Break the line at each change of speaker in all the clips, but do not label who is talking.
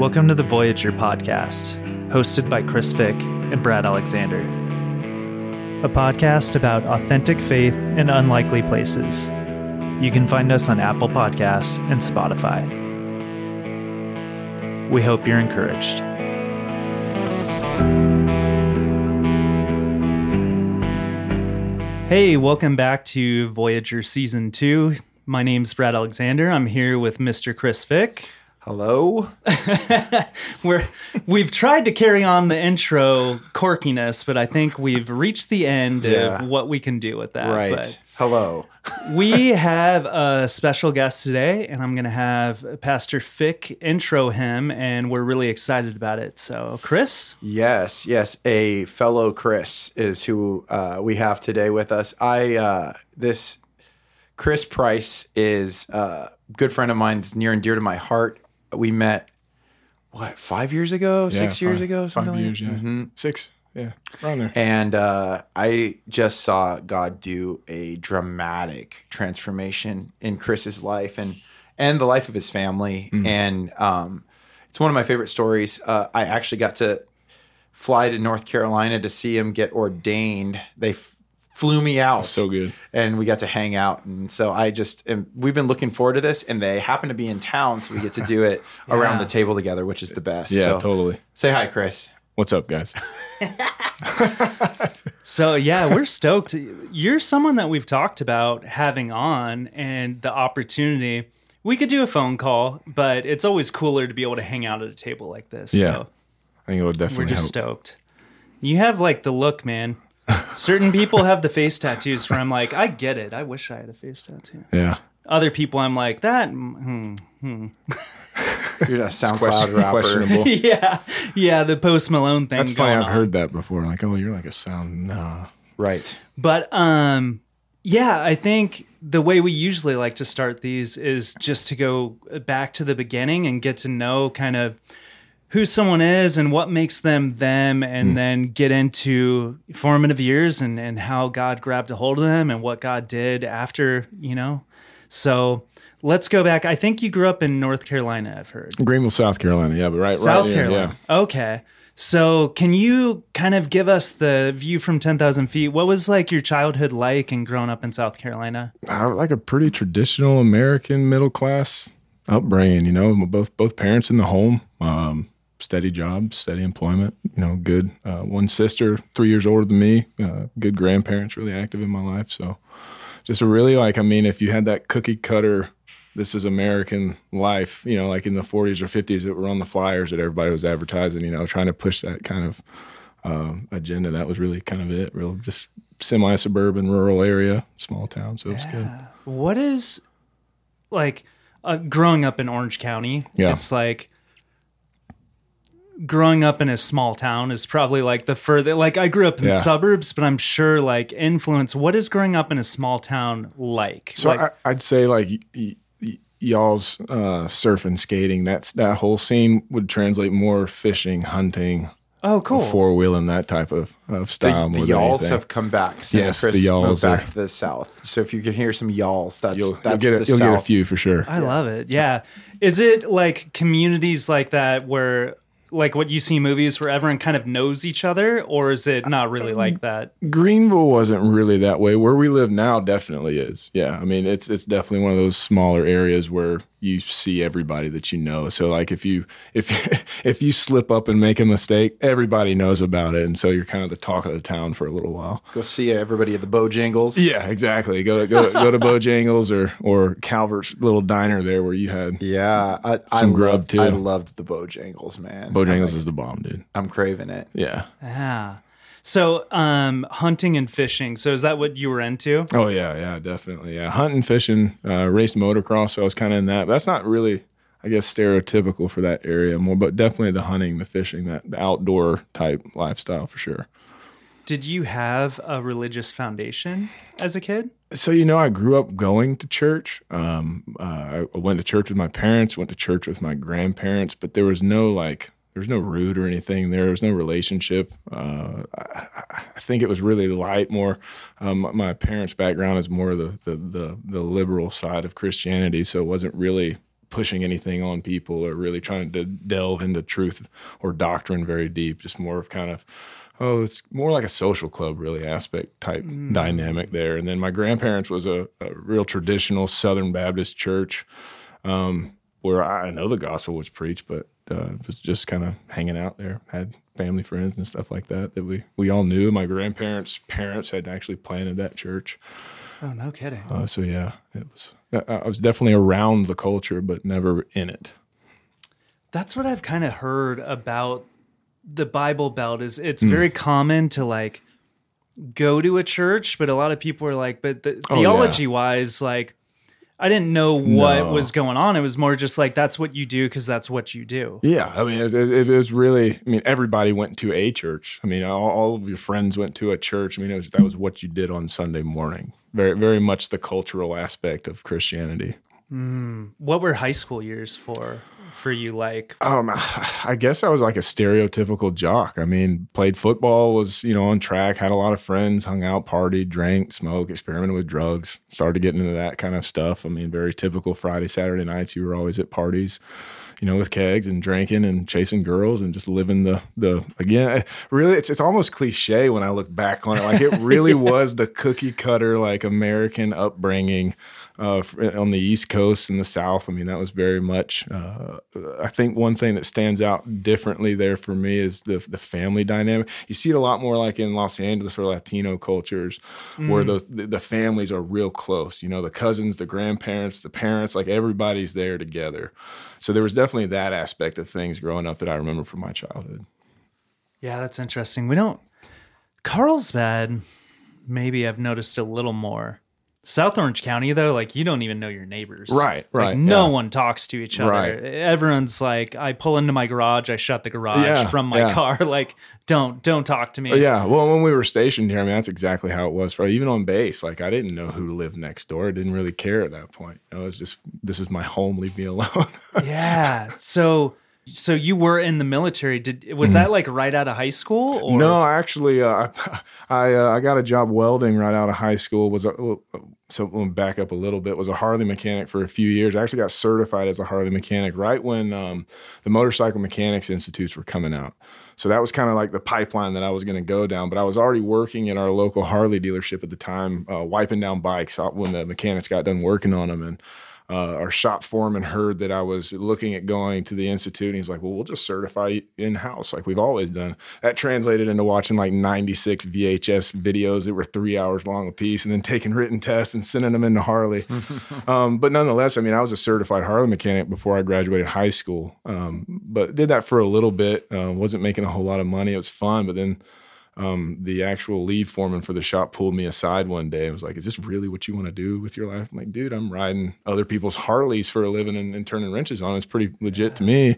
Welcome to the Voyager podcast, hosted by Chris Fick and Brad Alexander. A podcast about authentic faith in unlikely places. You can find us on Apple Podcasts and Spotify. We hope you're encouraged. Hey, welcome back to Voyager Season 2. My name's Brad Alexander. I'm here with Mr. Chris Fick.
Hello.
We're we've tried to carry on the intro quirkiness, but I think we've reached the end
Yeah.
of what we can do with that.
Right. Hello.
We have a special guest today, and I'm gonna have Pastor Fick intro him, and we're really excited about it. So, Chris,
Yes, yes. A fellow Chris is who uh, we have today with us. I uh, this Chris Price is a good friend of mine. It's near and dear to my heart. We met what five years ago, six years ago, something
Five
like
years,
that?
yeah. Six, yeah, around there.
And uh, I just saw God do a dramatic transformation in Chris's life and and the life of his family. And um, it's one of my favorite stories. Uh, I actually got to fly to North Carolina to see him get ordained. They f- flew me out.
So good.
And we got to hang out. And so I just, and we've been looking forward to this. And they happen to be in town. So we get to do it around the table together, which is the best.
Yeah,
So
totally.
Say hi, Chris.
What's up, guys?
so yeah, we're stoked. You're someone that we've talked about having on, and the opportunity. We could do a phone call, but it's always cooler to be able to hang out at a table like this.
Yeah.
So
I think it'll
we're just
help.
stoked. You have like the look, man. Certain people have the face tattoos where I'm like, I get it. I wish I had a face tattoo.
Yeah.
Other people, I'm like, that. Hmm. hmm.
You're a SoundCloud rapper.
questionable.
Yeah, yeah, the Post Malone thing.
That's funny.
going
I've
on.
heard that before. Like, oh, you're like a sound. Nah.
Right.
But um yeah, I think the way we usually like to start these is just to go back to the beginning and get to know kind of who someone is and what makes them them and then get into formative years and and how God grabbed a hold of them and what God did after, you know. So, let's go back. I think you grew up in North Carolina, I've heard.
Greenville, South Carolina. Yeah, but right,
South
right
Carolina. Okay. So, can you kind of give us the view from 10,000 feet? What was like your childhood like and growing up in South Carolina?
Yeah. Like a pretty traditional American middle class upbringing. You know, both both parents in the home, um, steady job, steady employment. You know, good. Uh, one sister, three years older than me. Uh, good grandparents, really active in my life. So, just a really like. I mean, if you had that cookie cutter this is American life, you know, like in the 40s or 50s that were on the flyers that everybody was advertising, you know, trying to push that kind of um, agenda. That was really kind of it, real just semi suburban, rural area, small town. So it was good.
What is like uh, growing up in Orange County?
Yeah.
It's like growing up in a small town is probably like the further like I grew up in
Yeah.
suburbs, but I'm sure like influence what is growing up in a small town like?
So
like,
I, I'd say like y- y- y'all's uh, surfing, skating, that's that whole scene would translate more fishing, hunting,
oh cool.
four wheeling, that type of, of style.
the
more than
y'alls
anything.
have come back since
Yes,
Chris
the y'alls
moved back
are-
to the south. So if you can hear some y'alls, that's
You'll, you'll
that's
get
the
a, you'll
south.
get a few for sure.
I love it. Yeah. Is it like communities like that where like what you see in movies where everyone kind of knows each other or is it not really like um, that?
Greenville wasn't really that way. Where we live now definitely is. Yeah. I mean, it's it's definitely one of those smaller areas where you see everybody that you know. So like if you if if you slip up and make a mistake, everybody knows about it and so you're kind of the talk of the town for a little while.
Go see everybody at the Bojangles.
Yeah, exactly. Go go go to Bojangles or or Calvert's little diner there where you had
Yeah, I,
Some
I
grub,
loved,
too.
I loved the Bojangles, man.
Bojangles is the bomb, dude.
I'm craving it.
Yeah.
Yeah. So, um hunting and fishing. So is that what you were into?
Oh yeah, yeah, definitely. Yeah, hunting, fishing, uh, raced motocross. So I was kind of in that. But that's not really, I guess, stereotypical for that area more, but definitely the hunting, the fishing, that the outdoor type lifestyle for sure.
Did you have a religious foundation as a kid?
So you know, I grew up going to church. Um, uh, I went to church with my parents, went to church with my grandparents, but there was no like. There was no root or anything. There was no relationship. Uh, I, I think it was really light. More, um, my parents' background is more the, the the the liberal side of Christianity, so it wasn't really pushing anything on people or really trying to delve into truth or doctrine very deep. Just more of kind of oh, it's more like a social club, really aspect type mm. dynamic there. And then my grandparents was a, a real traditional Southern Baptist church um, where I know the gospel was preached, but uh, was just kind of hanging out there. Had family friends and stuff like that that we we all knew. My grandparents' parents had actually planted that church.
Oh, no kidding.
Uh, so yeah, it was. I was definitely around the culture, but never in it.
That's what I've kind of heard about the Bible Belt. Is it's mm. very common to like go to a church, but a lot of people are like, but the, oh, theology yeah. wise, like I didn't know what no. was going on. It was more just like that's what you do because that's what you do.
Yeah, I mean, it, it, it, was really. I mean, everybody went to a church. I mean, all, all of your friends went to a church. I mean, was, that was what you did on Sunday morning. Very, very much the cultural aspect of Christianity.
Mm. What were high school years for? For you like?
Um, I guess I was like a stereotypical jock. I mean, played football, was you know on track, had a lot of friends, hung out, partied, drank, smoked, experimented with drugs. Started getting into that kind of stuff. I mean, very typical Friday, Saturday nights. You were always at parties you know, with kegs and drinking and chasing girls and just living the the again. Really, it's it's almost cliche when I look back on it. Like it really was the cookie cutter like American upbringing uh, on the East Coast and the South. I mean, that was very much. Uh, I think one thing that stands out differently there for me is the the family dynamic. You see it a lot more like in Los Angeles or Latino cultures, mm. where the the families are real close. You know, the cousins, the grandparents, the parents, like everybody's there together. So there was definitely that aspect of things growing up that I remember from my childhood.
Yeah, that's interesting. We don't. Carlsbad, maybe I've noticed a little more South Orange County, though, like you don't even know your neighbors.
Right, right.
Like, no yeah. one talks to each other. Right. Everyone's like, I pull into my garage, I shut the garage yeah, from my yeah. car. Like, don't don't talk to me.
Oh, yeah. Well, when we were stationed here, I mean, that's exactly how it was for even on base. Like, I didn't know who lived next door. I didn't really care at that point. It was just this is my home. Leave me alone.
yeah. So so you were in the military. Did was that like right out of high school?
Or? No, actually, uh, I uh, I got a job welding right out of high school. Was a, so let me back up a little bit. Was a Harley mechanic for a few years. I actually got certified as a Harley mechanic right when um, the motorcycle mechanics institutes were coming out. So that was kind of like the pipeline that I was going to go down. But I was already working in our local Harley dealership at the time, uh, wiping down bikes when the mechanics got done working on them and uh, our shop foreman heard that I was looking at going to the institute, and he's like, "Well, we'll just certify in house like we've always done." That translated into watching like 96 VHS videos that were three hours long a piece, and then taking written tests and sending them into Harley. um, but nonetheless, I mean, I was a certified Harley mechanic before I graduated high school, um, but did that for a little bit. Uh, wasn't making a whole lot of money. It was fun, but then um, the actual lead foreman for the shop pulled me aside one day and was like, "Is this really what you want to do with your life?" I'm like, "Dude, I'm riding other people's Harleys for a living and, and turning wrenches on. It's pretty legit yeah. to me."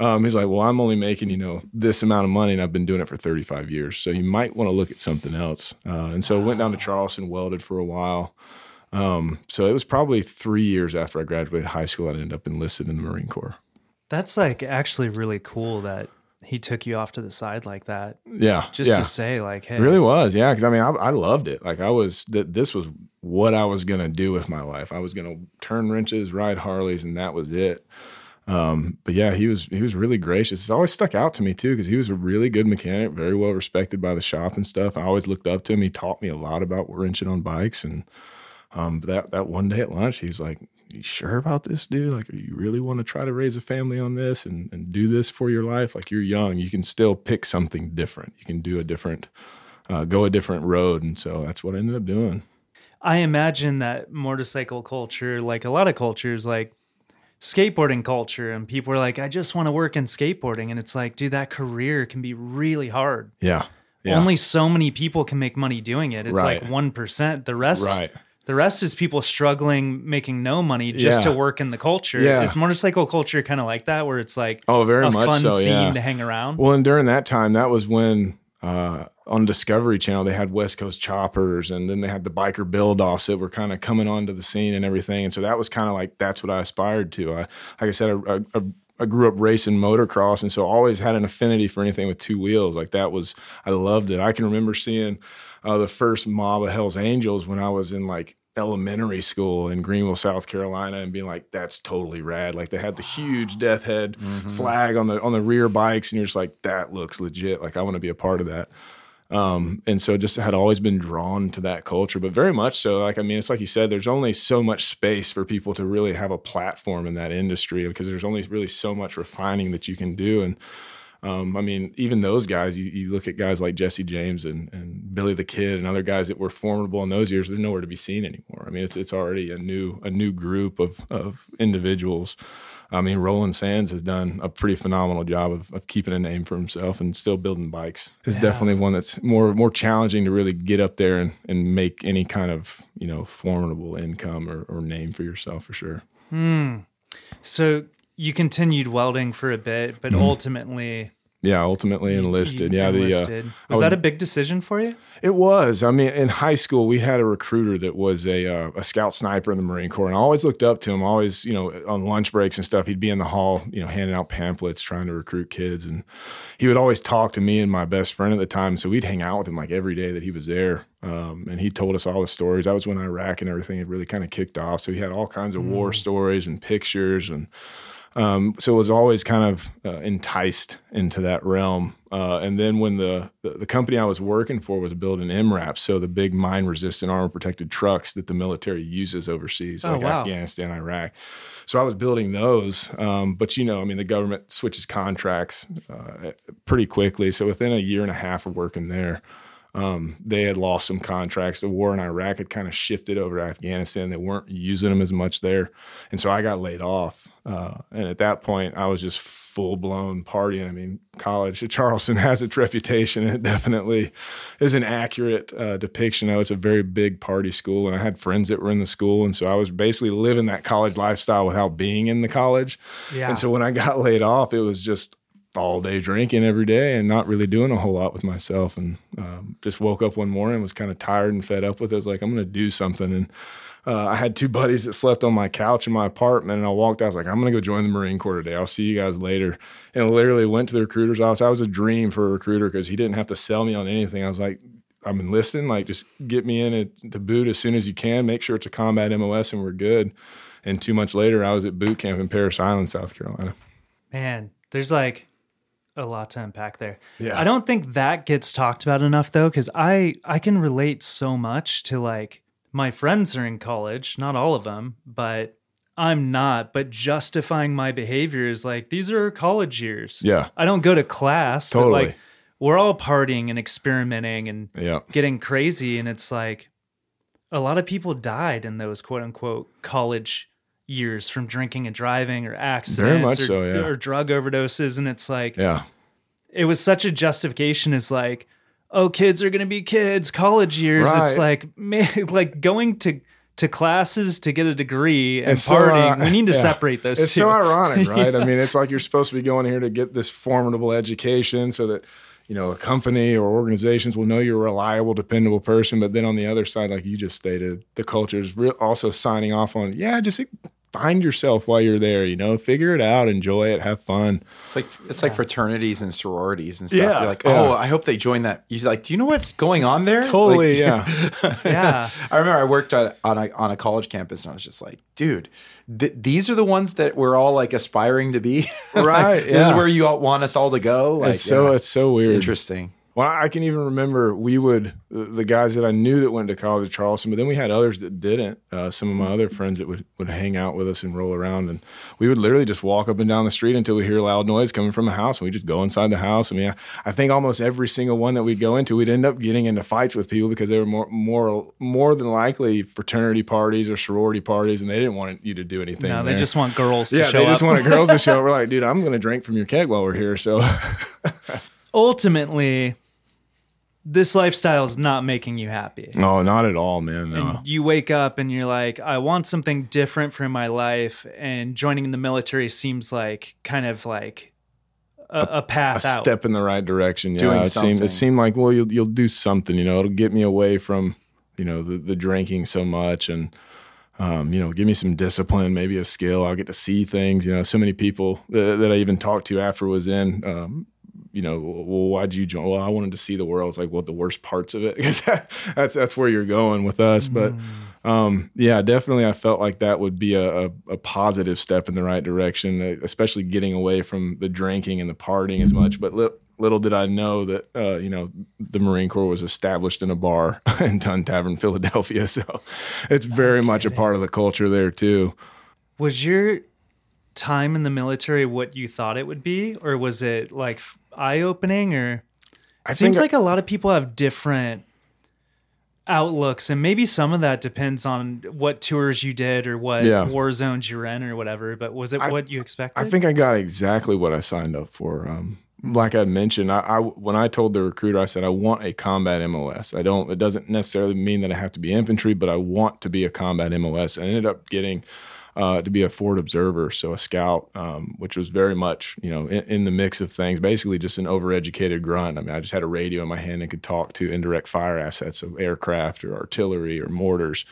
Um, he's like, "Well, I'm only making you know this amount of money, and I've been doing it for 35 years, so you might want to look at something else." Uh, and so wow. went down to Charleston, welded for a while. Um, so it was probably three years after I graduated high school, I ended up enlisted in the Marine Corps.
That's like actually really cool that he took you off to the side like that.
Yeah,
just
yeah.
to say like, hey,
it really was, yeah. Because I mean, I, I, loved it. Like I was that this was what I was gonna do with my life. I was gonna turn wrenches, ride Harleys, and that was it. Um, but yeah, he was he was really gracious. It's always stuck out to me too because he was a really good mechanic, very well respected by the shop and stuff. I always looked up to him. He taught me a lot about wrenching on bikes, and um, that that one day at lunch, he was like, you sure about this, dude? Like, you really want to try to raise a family on this and, and do this for your life? Like, you're young, you can still pick something different. You can do a different, uh, go a different road. And so that's what I ended up doing.
I imagine that motorcycle culture, like a lot of cultures, like skateboarding culture, and people are like, I just want to work in skateboarding. And it's like, dude, that career can be really hard.
Yeah. yeah.
Only so many people can make money doing it. It's right. like 1%. The rest.
Right
the rest is people struggling, making no money just yeah. to work in the culture. Yeah. Is motorcycle culture kind of like that, where it's like
oh, very
a
much
fun
so,
scene
yeah.
to hang around?
Well, and during that time, that was when uh, on Discovery Channel they had West Coast Choppers, and then they had the biker build offs that were kind of coming onto the scene and everything. And so that was kind of like that's what I aspired to. I, like I said, I, I, I grew up racing motocross, and so always had an affinity for anything with two wheels. Like that was I loved it. I can remember seeing uh, the first mob of Hell's Angels when I was in like elementary school in Greenville, South Carolina, and being like, "That's totally rad!" Like they had the huge death head
Mm-hmm.
flag on the on the rear bikes, and you're just like, "That looks legit." Like I want to be a part of that. Um, and so just had always been drawn to that culture, but very much so. Like, I mean, it's like you said, there's only so much space for people to really have a platform in that industry because there's only really so much refining that you can do. And, um, I mean, even those guys, you, you look at guys like Jesse James and, and Billy the Kid and other guys that were formidable in those years, they're nowhere to be seen anymore. I mean, it's, it's already a new, a new group of, of individuals. I mean, Roland Sands has done a pretty phenomenal job of, of keeping a name for himself and still building bikes. It's
Yeah.
definitely one that's more more challenging to really get up there and, and make any kind of you know formidable income or, or name for yourself for sure.
So you continued welding for a bit, but
Mm-hmm.
ultimately
Yeah, ultimately enlisted. yeah, the uh,
was,
was-
that a big decision for you?
It was. I mean, in high school, we had a recruiter that was a uh, a scout sniper in the Marine Corps, and I always looked up to him. Always, you know, on lunch breaks and stuff, he'd be in the hall, you know, handing out pamphlets, trying to recruit kids, and he would always talk to me and my best friend at the time. So we'd hang out with him like every day that he was there, um, and he told us all the stories. That was when Iraq and everything had really kind of kicked off. So he had all kinds of war stories and pictures and. Um, so it was always kind of uh, enticed into that realm. Uh, and then when the, the the company I was working for was building MRAPs, so the big mine resistant armor protected trucks that the military uses overseas,
Oh,
like
wow.
Afghanistan, Iraq. So I was building those, um, but you know, I mean, the government switches contracts uh, pretty quickly. So within a year and a half of working there, um, they had lost some contracts. The war in Iraq had kind of shifted over to Afghanistan. They weren't using them as much there, and so I got laid off. Uh, and at that point, I was just full blown partying. I mean, college at Charleston has its reputation. It definitely is an accurate uh, depiction it. It's a very big party school, and I had friends that were in the school, and so I was basically living that college lifestyle without being in the college.
Yeah.
And so when I got laid off, it was just all day drinking every day and not really doing a whole lot with myself. And um, just woke up one morning, was kind of tired and fed up with it. I was like, I'm going to do something. And uh, I had two buddies that slept on my couch in my apartment, and I walked out. I was like, I'm going to go join the Marine Corps today. I'll see you guys later. And literally went to the recruiter's office. I was a dream for a recruiter because he didn't have to sell me on anything. I was like, I'm enlisting. Like, just get me in at the boot as soon as you can. Make sure it's a combat MOS, and we're good. And two months later, I was at boot camp in Parris Island, South Carolina.
Man, there's like a lot to unpack there.
Yeah.
I don't think that gets talked about enough though, because I I can relate so much to like my friends are in college, not all of them, but I'm not. But justifying my behavior is like these are college years.
Yeah.
I don't go to class. But
Totally.
like we're all partying and experimenting and
Yeah.
getting crazy, and it's like a lot of people died in those quote unquote college years from drinking and driving or accidents
much
or,
so, yeah.
or drug overdoses and it's like
Yeah.
it was such a justification as like oh kids are going to be kids college years it's like man, like going to to classes to get a degree and
It's so,
partying
uh,
we need to
yeah.
separate those
It's
two
so ironic, right? I mean, it's like you're supposed to be going here to get this formidable education so that, you know, a company or organizations will know you're a reliable, dependable person. But then on the other side, like you just stated, the culture is re- also signing off on, yeah, just find yourself while you're there, you know, figure it out, enjoy it, have fun.
It's like it's like fraternities and sororities and stuff.
Yeah,
You're like, oh,
yeah.
oh, I hope they join that. You're like, do you know what's going on there?
Totally,
Like-
yeah.
yeah
I remember I worked on, on a on a college campus and I was just like, dude, th- these are the ones that we're all like aspiring to be. Like,
Right,
This is where you all want us all to go. Like,
it's so,
yeah,
it's so weird.
interesting.
Well, I can even remember we would the guys that I knew that went to college at Charleston, but then we had others that didn't. Uh, some of my other friends that would would hang out with us and roll around, and we would literally just walk up and down the street until we hear loud noise coming from a house, and we just go inside the house. I mean, I, I think almost every single one that we'd go into, we'd end up getting into fights with people because they were more more more than likely fraternity parties or sorority parties, and they didn't want you to do anything.
no they just want girls to
yeah,
show
they just wanted girls to show up. We're like, dude, I'm going to drink from your keg while we're here. So
ultimately this lifestyle is not making you happy
no, not at all, man. No.
you wake up and you're like, I want something different for my life, and joining the military seems like kind of like a, a
a
path out.
step in the right direction. Yeah,
Doing
it seemed it seemed like well, you'll you'll do something. You know, it'll get me away from you know the the drinking so much and. Um, you know, give me some discipline, maybe a skill. I'll get to see things. You know, so many people that, that I even talked to after was in. Um, you know, well, why'd you join? Well, I wanted to see the world. It's like, well, the worst parts of it, because that's that's where you're going with us. But um, yeah, definitely. I felt like that would be a, a, a, positive step in the right direction, especially getting away from the drinking and the partying as much. But li- little did I know that uh, you know the Marine Corps was established in a bar in Tun Tavern, Philadelphia. So it's very okay. much a part of the culture there too.
Was your time in the military what you thought it would be, or was it like eye opening? Or it seems like I, a lot of people have different outlooks and maybe some of that depends on what tours you did or what yeah. war zones you're in or whatever but was it I, what you expected
i think i got exactly what i signed up for um, like i mentioned I, I, when i told the recruiter i said i want a combat mos i don't it doesn't necessarily mean that i have to be infantry but i want to be a combat mos i ended up getting uh, to be a forward observer, so a scout, um, which was very much you know in, in, the mix of things. Basically, just an overeducated grunt. I mean, I just had a radio in my hand and could talk to indirect fire assets of aircraft or artillery or mortars,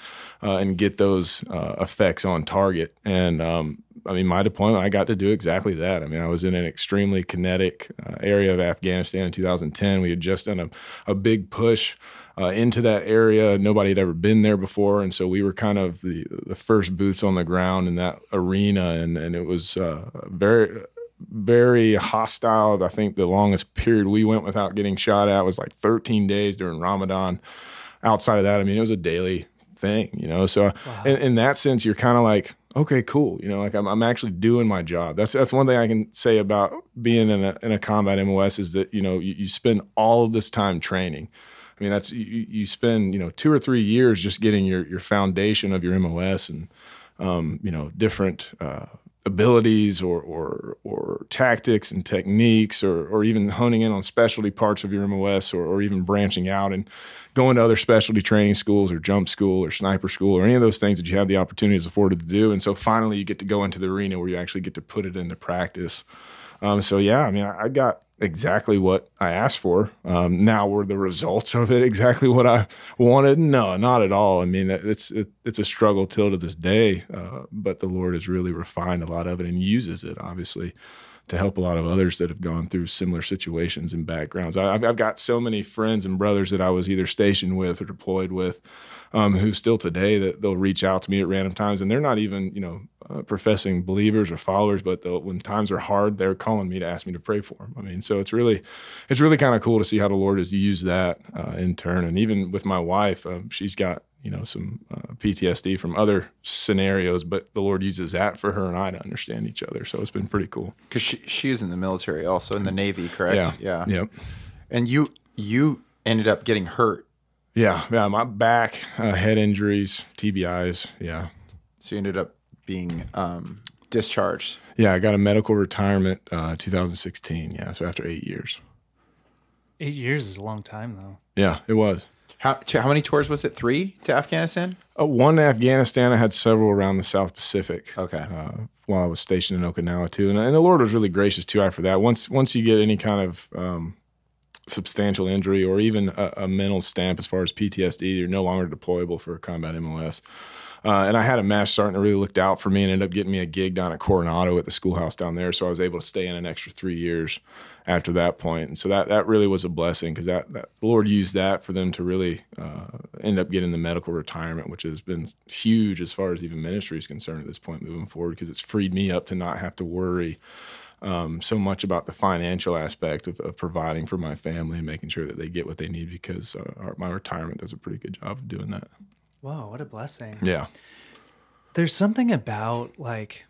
uh, and get those uh, effects on target. And um, I mean, my deployment, I got to do exactly that. I mean, I was in an extremely kinetic uh, area of Afghanistan in 2010. We had just done a, a big push uh, into that area. Nobody had ever been there before, and so we were kind of the the first boots on the ground in that arena, and and it was uh, very very hostile. I think the longest period we went without getting shot at was like 13 days during Ramadan. Outside of that, I mean, it was a daily thing, you know. So wow. in, in that sense, you're kind of like, okay, cool. You know, like I'm, I'm actually doing my job. That's that's one thing I can say about being in a in a combat MOS is that you know you, you spend all of this time training. I mean, that's you, you spend you know two or three years just getting your your foundation of your MOS and um, you know different uh, abilities or, or or tactics and techniques or or even honing in on specialty parts of your MOS or, or even branching out and going to other specialty training schools or jump school or sniper school or any of those things that you have the opportunities afforded to do. And so finally you get to go into the arena where you actually get to put it into practice. Um, so yeah, I mean, I, I got exactly what I asked for. Um, now, were the results of it exactly what I wanted? No, not at all. I mean, it's it, it's a struggle till to this day, uh, but the Lord has really refined a lot of it and uses it, obviously, to help a lot of others that have gone through similar situations and backgrounds. I, have I've got so many friends and brothers that I was either stationed with or deployed with um, who still today that they'll reach out to me at random times, and they're not even you know uh, professing believers or followers, but when times are hard, they're calling me to ask me to pray for them. I mean, so it's really it's really kind of cool to see how the Lord has used that uh, in turn, and even with my wife, um, she's got you know some uh, PTSD from other scenarios, but the Lord uses that for her and I to understand each other. So it's been pretty cool.
Because she she's in the military, also in the Navy, correct?
Yeah.
Yeah.
Yep.
And you you ended up getting hurt
yeah, yeah, my back, uh, head injuries, TBIs. Yeah.
So you ended up being um, discharged.
Yeah, I got a medical retirement uh, 2016. Yeah, so after eight years.
Eight years is a long time, though.
Yeah, it was.
How how many tours was it? Three to Afghanistan.
Uh, one to Afghanistan. I had several around the South Pacific.
Okay. Uh,
while I was stationed in Okinawa too, and, and, the Lord was really gracious too after that. Once once you get any kind of um, substantial injury or even a, a, mental stamp as far as PTSD, you're no longer deployable for combat MOS. Uh, and I had a match starting to really looked out for me and ended up getting me a gig down at Coronado at the schoolhouse down there. So I was able to stay in an extra three years after that point. And so that, that really was a blessing because that, that, the Lord used that for them to really uh, end up getting the medical retirement, which has been huge as far as even ministry is concerned at this point moving forward because it's freed me up to not have to worry um, so much about the financial aspect of, of, providing for my family and making sure that they get what they need because uh, our, my retirement does a pretty good job of doing that.
Whoa, what a blessing.
Yeah.
There's something about like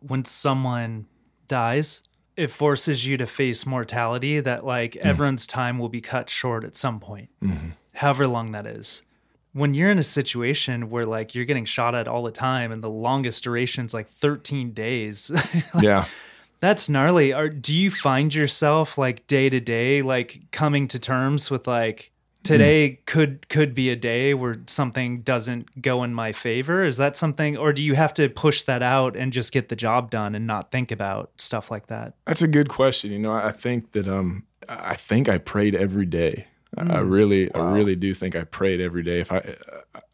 when someone dies, it forces you to face mortality that like mm everyone's time will be cut short at some point, mm-hmm. however long that is when you're in a situation where like you're getting shot at all the time and the longest duration's like 13 days
like, yeah
that's gnarly. Are do you find yourself like day to day like coming to terms with like today mm. could could be a day where something doesn't go in my favor? Is that something or do you have to push that out and just get the job done and not think about stuff like that?
That's a good question. You know, I think that um I think I prayed every day I really, I really do think I prayed every day. If I,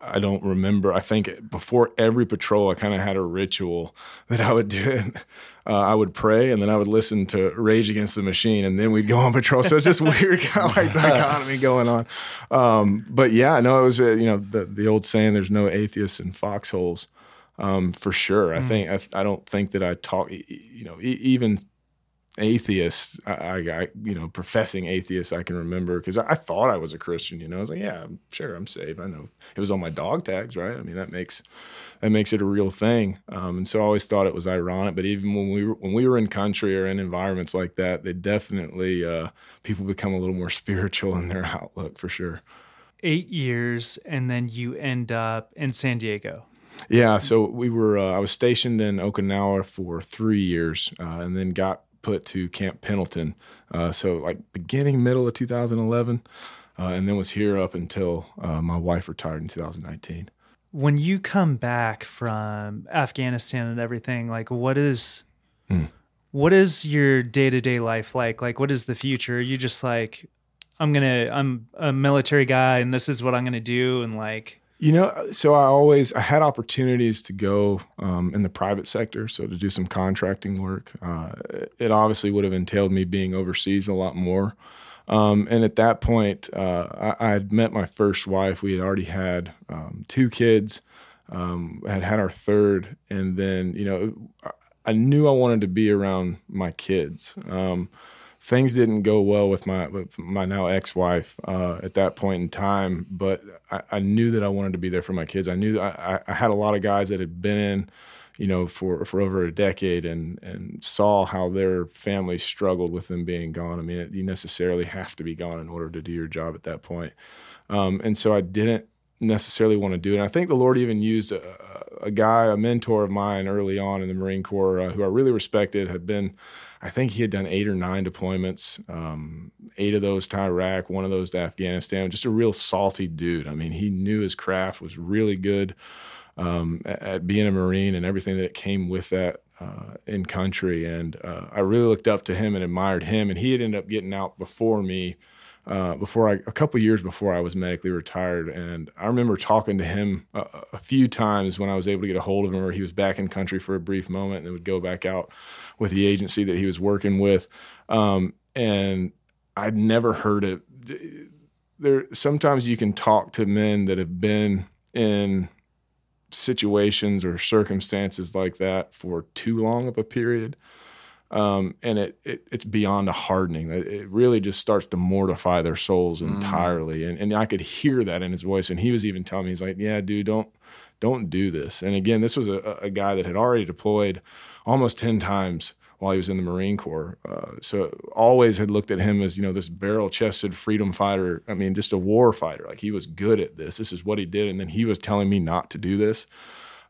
I don't remember. I think before every patrol, I kind of had a ritual that I would do. Uh, I would pray, and then I would listen to Rage Against the Machine, and then we'd go on patrol. So it's this weird kind of like dichotomy going on. Um, but yeah, no, it was uh, you know the the old saying, "There's no atheists in foxholes." Um, for sure, I think I, I don't think that I talk. You know, e- even atheists, I, I, you know, professing atheists, I can remember because I, I, thought I was a Christian. You know, I was like, yeah, I'm sure I'm saved. I know it was on my dog tags, right? I mean, that makes that makes it a real thing. Um, and so I always thought it was ironic. But even when we were when we were in country or in environments like that, they definitely uh, people become a little more spiritual in their outlook for sure.
Eight years, and then you end up in San Diego.
Yeah, so we were. Uh, I was stationed in Okinawa for three years, uh, and then got put to Camp Pendleton. Uh, so like beginning middle of 2011, uh, and then was here up until uh, my wife retired in 2019.
When you come back from Afghanistan and everything, like what is mm. what is your day to day life like? Like what is the future? Are you just like I'm gonna I'm a military guy and this is what I'm gonna do and like
you know, so I always I had opportunities to go um, in the private sector, so to do some contracting work. Uh, it obviously would have entailed me being overseas a lot more. Um, and at that point, uh, I, had met my first wife. We had already had um, two kids, um, had had our third, and then you know, I knew I wanted to be around my kids. Um, things didn't go well with my with my now ex-wife uh, at that point in time. But I, I, knew that I wanted to be there for my kids. I knew I, I, had a lot of guys that had been in, you know, for for over a decade and and saw how their families struggled with them being gone. I mean, it, you necessarily have to be gone in order to do your job at that point. Um, and so I didn't necessarily want to do it. And I think the Lord even used a, a guy, a mentor of mine early on in the Marine Corps, uh, who I really respected, had been I think he had done eight or nine deployments, um, eight of those to Iraq, one of those to Afghanistan. Just a real salty dude. I mean, he knew his craft was really good um, at, at, being a Marine and everything that came with that uh, in country. And uh, I really looked up to him and admired him. And he had ended up getting out before me. Uh, before I, a couple years before I was medically retired, and I remember talking to him a, a, few times when I was able to get a hold of him, or he was back in country for a brief moment, and then would go back out with the agency that he was working with, um, and I'd never heard it. There, sometimes you can talk to men that have been in situations or circumstances like that for too long of a period. Um, and it, it, it's beyond a hardening. It really just starts to mortify their souls mm. entirely. Mm. And and I could hear that in his voice. And he was even telling me, he's like, "Yeah, dude, don't don't do this." And again, this was a, a guy that had already deployed almost 10 times while he was in the Marine Corps. Uh, so always had looked at him as, you know, this barrel chested freedom fighter. I mean, just a war fighter. Like he was good at this. This is what he did. And then he was telling me not to do this.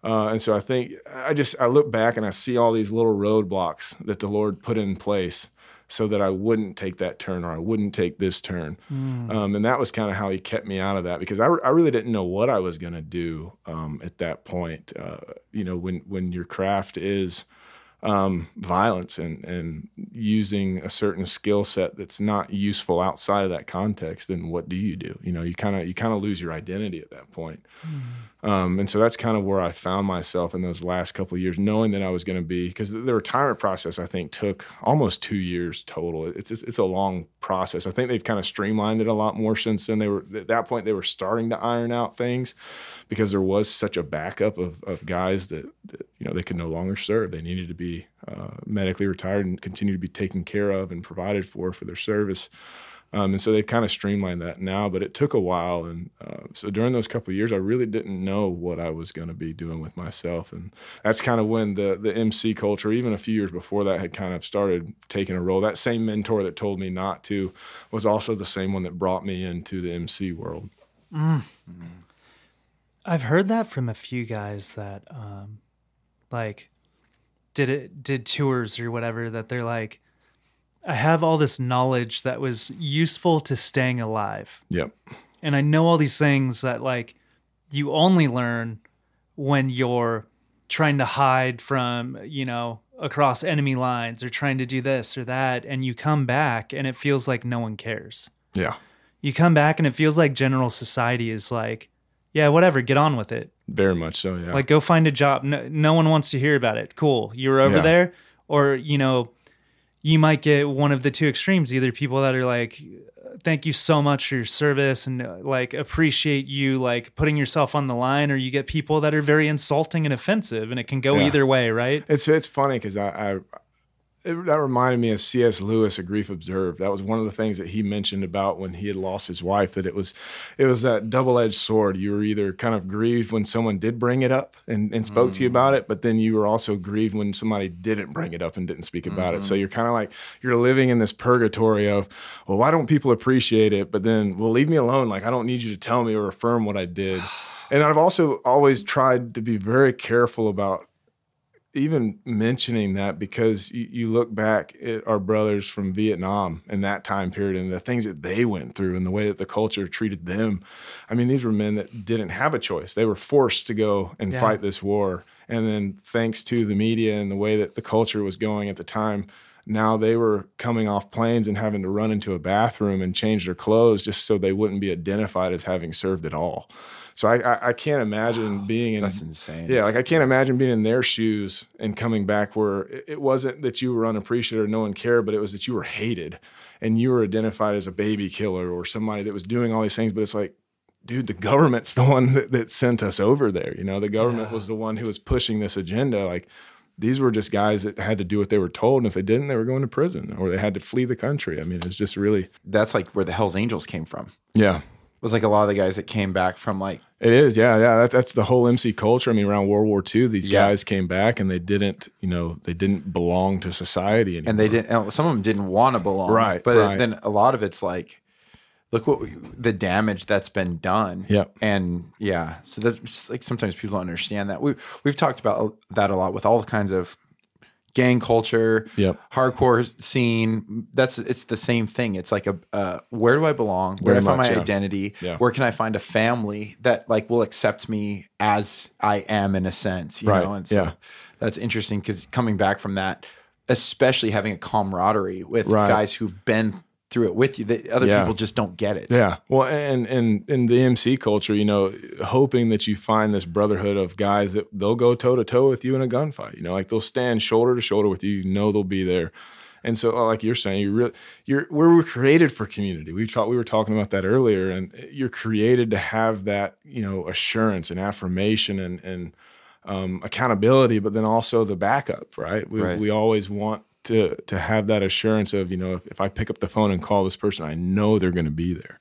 Uh, and so I think I just, I look back and I see all these little roadblocks that the Lord put in place so that I wouldn't take that turn or I wouldn't take this turn. Mm. Um, and that was kind of how he kept me out of that because I, I really didn't know what I was going to do um, at that point. Uh, you know, when, when your craft is, um, violence and, and using a certain skill set that's not useful outside of that context, then what do you do? You know, you kind of you kind of lose your identity at that point. Mm-hmm. Um, and so that's kind of where I found myself in those last couple years, knowing that I was going to be because the, the, retirement process I think took almost two years total. It's, it's it's a long process. I think they've kind of streamlined it a lot more since then. They were at that point they were starting to iron out things because there was such a backup of, of guys that, that you know they could no longer serve. They needed to be uh, medically retired and continue to be taken care of and provided for for their service. Um, and so they've kind of streamlined that now, but it took a while. And uh, so during those couple years, I really didn't know what I was going to be doing with myself. And that's kind of when the, the MC culture, even a few years before that, had kind of started taking a role. That same mentor that told me not to was also the same one that brought me into the MC world. Mm.
I've heard that from a few guys that um like did it did tours or whatever that they're like I have all this knowledge that was useful to staying alive.
Yep.
And I know all these things that like you only learn when you're trying to hide from, you know, across enemy lines or trying to do this or that and you come back and it feels like no one cares.
Yeah
you come back and it feels like general society is like, yeah, whatever, get on with it.
Very much so. Yeah.
Like, go find a job. No, no one wants to hear about it. Cool. You're over
Yeah.
there. Or, you know, you might get one of the two extremes either people that are like, thank you so much for your service and uh, like appreciate you like putting yourself on the line, or you get people that are very insulting and offensive, and it can go
Yeah.
either way, right?
It's it's funny because I, I it, that reminded me of C.S. Lewis, A Grief Observed. That was one of the things that he mentioned about when he had lost his wife. That it was it was that double edged sword. You were either kind of grieved when someone did bring it up and, and spoke to you mm. about it, but then you were also grieved when somebody didn't bring it up and didn't speak about it. So mm-hmm. you're kind of like you're living in this purgatory of, well, why don't people appreciate it? But then, well, leave me alone. Like I don't need you to tell me or affirm what I did. And I've also always tried to be very careful about even mentioning that because you, you look back at our brothers from Vietnam in that time period and the things that they went through and the way that the culture treated them. I mean, these were men that didn't have a choice. They were forced to go and
Yeah.
fight this war. And then, thanks to the media and the way that the culture was going at the time, now they were coming off planes and having to run into a bathroom and change their clothes just so they wouldn't be identified as having served at all. So I, I, I can't imagine being in
That's insane.
yeah, like I can't imagine being in their shoes and coming back where it- it wasn't that you were unappreciated or no one cared, but it was that you were hated and you were identified as a baby killer or somebody that was doing all these things. But it's like, dude, the government's the one that, that sent us over there. You know, the government was the one who was pushing this agenda. Like these were just guys that had to do what they were told. And if they didn't, they were going to prison or they had to flee the country. I mean, it's just really,
That's like where the Hell's Angels came from.
yeah.
It was like a lot of the guys that came back from like
It is, yeah, yeah. That, that's the whole MC culture. I mean, around World War II, these
Yeah.
guys came back and they didn't, you know, they didn't belong to society anymore.
and they didn't. and Some of them didn't want to belong,
Right,
But
right.
then a lot of it's like, look what we, the damage that's been done.
yeah
and yeah. So that's like sometimes people don't understand that. We we've talked about that a lot with all kinds of gang culture,
Yep.
hardcore scene. That's it's the same thing. It's like a uh, where do I belong? Where
Very
do I find
much,
my
yeah.
identity?
Yeah.
Where can I find a family that like will accept me as I am in a sense? You
Right,
know, and so
yeah.
that's interesting because coming back from that, especially having a camaraderie with
Right.
guys who've been through it with you, that other
Yeah.
people just don't get it.
Yeah. Well, and and in the MC culture, you know, hoping that you find this brotherhood of guys that they'll go toe to toe with you in a gunfight. You know, like they'll stand shoulder to shoulder with you. You know, they'll be there. And so, uh, like you're saying, you really, you're we were created for community. We talked, we were talking about that earlier, and you're created to have that, you know, assurance and affirmation and and um, accountability, but then also the backup. Right. We
Right.
we always want to to have that assurance of you know if, if I pick up the phone and call this person, I know they're going to be there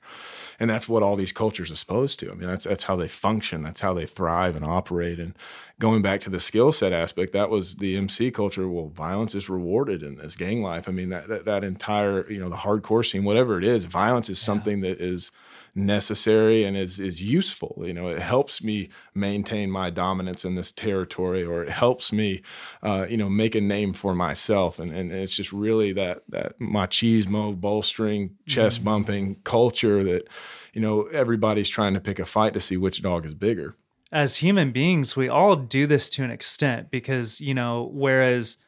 and that's what all these cultures are supposed to. I mean, that's that's how they function. That's how they thrive and operate. And going back to the skill set aspect, that was the MC culture. Well, violence is rewarded in this gang life. I mean, that that, that entire you know the hardcore scene, whatever it is, violence is something that is necessary and is is useful. You know, it helps me maintain my dominance in this territory, or it helps me, uh, you know, make a name for myself. And and it's just really that that machismo, bolstering, chest bumping culture that, you know, everybody's trying to pick a fight to see which dog is bigger.
as human beings, we all do this to an extent because, you know, whereas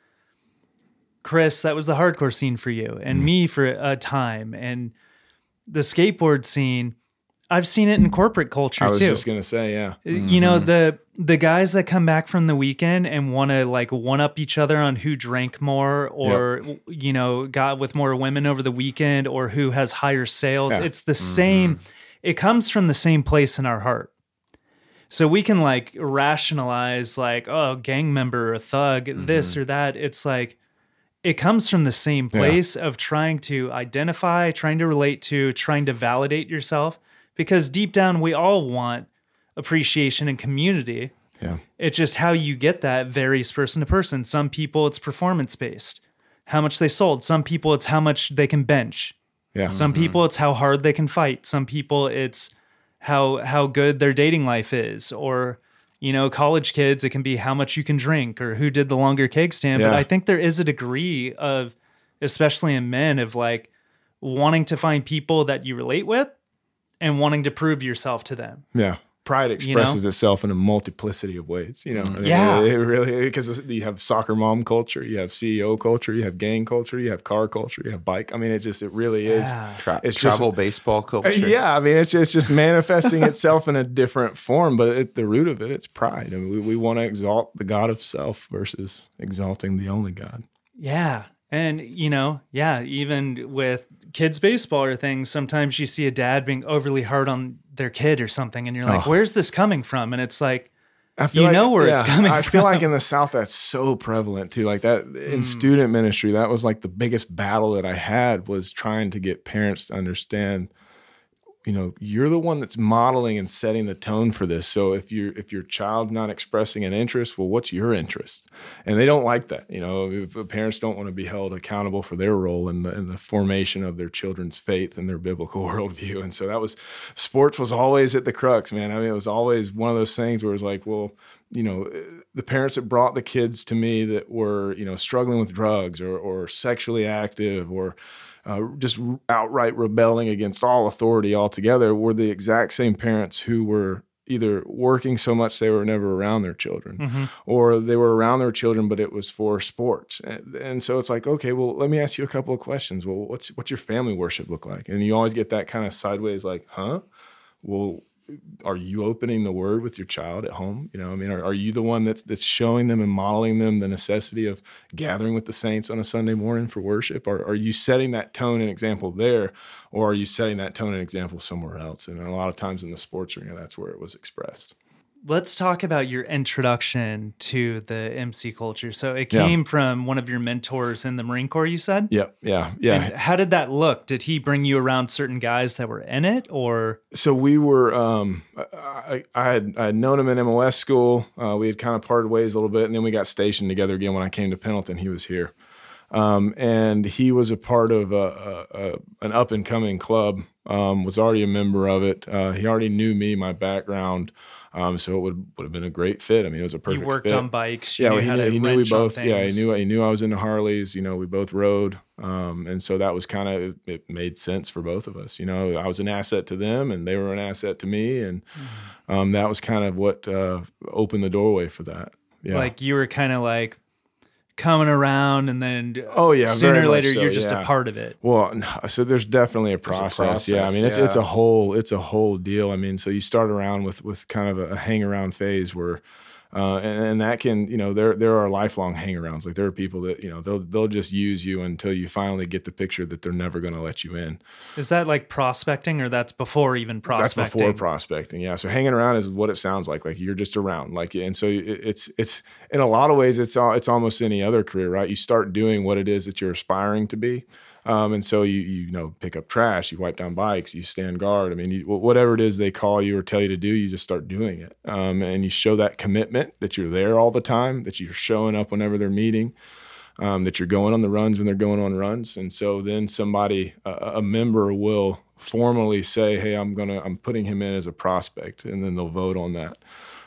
Chris, that was the hardcore scene for you, and me for a time, and the skateboard scene, I've seen it in corporate culture too.
I was
too.
just gonna say, yeah, uh,
you know mm-hmm. the the guys that come back from the weekend and want to like one up each other on who drank more or you know got with more women over the weekend or who has higher sales
Yeah.
it's the mm-hmm. same it comes from the same place in our heart. So we can like rationalize like oh gang member or thug this mm-hmm. or that. It's like it comes from the same place of trying to identify trying to relate to trying to validate yourself because deep down we all want appreciation and community.
Yeah,
it's just how you get that varies person to person. Some people it's performance based how much they sold. Some people it's how much they can bench.
Yeah,
some mm-hmm. people it's how hard they can fight. Some people it's how how good their dating life is. Or you know college kids it can be how much you can drink or who did the longer keg stand. But i think there is a degree of especially in men of like wanting to find people that you relate with and wanting to prove yourself to them
yeah. pride expresses
know?
itself in a multiplicity of ways. You know, mm.
Yeah.
it really because you have soccer mom culture, you have CEO culture, you have gang culture, you have car culture, you have bike. I mean, it just it really is.
Yeah.
Tra-
It's just-
travel baseball culture.
Yeah, I mean, it's just, it's just manifesting itself in a different form, but at the root of it, it's pride. I mean, we, we want to exalt the God of self versus exalting the only God.
Yeah. And, you know, yeah, even with kids' baseball or things, sometimes you see a dad being overly hard on their kid or something, and you're like,
Oh.
where's this coming from? And it's like, You
like-
know where it's coming from.
I feel
from.
like in the South that's so prevalent too. Like that
Mm.
in student ministry, that was like the biggest battle that I had was trying to get parents to understand, you know, you're the one that's modeling and setting the tone for this. So if you're if your child's not expressing an interest, well, what's your interest? And they don't like that. You know, parents don't want to be held accountable for their role in the in the formation of their children's faith and their biblical worldview. And so that was sports was always at the crux, man. I mean, it was always one of those things where it's like, well, you know, the parents that brought the kids to me that were, you know, struggling with drugs or, or sexually active or uh, just outright rebelling against all authority altogether were the exact same parents who were either working so much they were never around their children or they were around their children but it was for sports. And, and so it's like okay well let me ask you a couple of questions. Well what's what's your family worship look like? And you always get that kind of sideways like huh? Well are you opening the word with your child at home? You know i mean? Are, are you the one that's that's showing them and modeling them the necessity of gathering with the saints on a sunday morning for worship? Or are you setting that tone and example there or are you setting that tone and example somewhere else? And a lot of times in the sports arena that's where it was expressed
let's talk about your introduction to the MC culture. So it
Yeah.
came from one of your mentors in the Marine Corps, you said?
Yeah, yeah yeah
And how did that look? Did he bring you around certain guys that were in it or
so we were um I, I had I had known him in MOS school. Uh, we had kind of parted ways a little bit, and then we got stationed together again when I came to Pendleton. He was here, um, and he was a part of a, a, a, an up and coming club. Um, was already a member of it. Uh, he already knew me, my background, um, so it would would have been a great fit. I mean, it was a perfect.
you worked
fit.
on bikes? You
yeah,
knew
he
how
knew,
to
he knew we both. Yeah, he knew he knew I was into Harleys. You know, we both rode, um, and so that was kind of it, it made sense for both of us. You know, I was an asset to them, and they were an asset to me, and
Mm-hmm.
um, that was kind of what uh, opened the doorway for that. Yeah.
Like you were kind of like coming around and then
Oh, yeah,
sooner or later
so,
you're just
yeah.
a part of it.
Well, so there's definitely a process. yeah, I mean it's it's a whole it's a whole deal. I mean, so you start around with with kind of a, hang around phase where. Uh, and, and that can, you know, there there are lifelong hangarounds. Like there are people that, you know, they'll they'll just use you until you finally get the picture that they're never going to let you in.
Is that like prospecting or that's before even prospecting?
That's before prospecting. Yeah. So hanging around is what it sounds like. Like you're just around. Like and so it- it's it's in a lot of ways it's all it's almost any other career, right? You start doing what it is that you're aspiring to be. Um, and so you you know pick up trash, you wipe down bikes, you stand guard. I mean, you, whatever it is they call you or tell you to do, you just start doing it. Um, and you show that commitment that you're there all the time, that you're showing up whenever they're meeting, um, that you're going on the runs when they're going on runs. And so then somebody, a, a member will formally say, "Hey, I'm gonna, I'm putting him in as a prospect," and then they'll vote on that.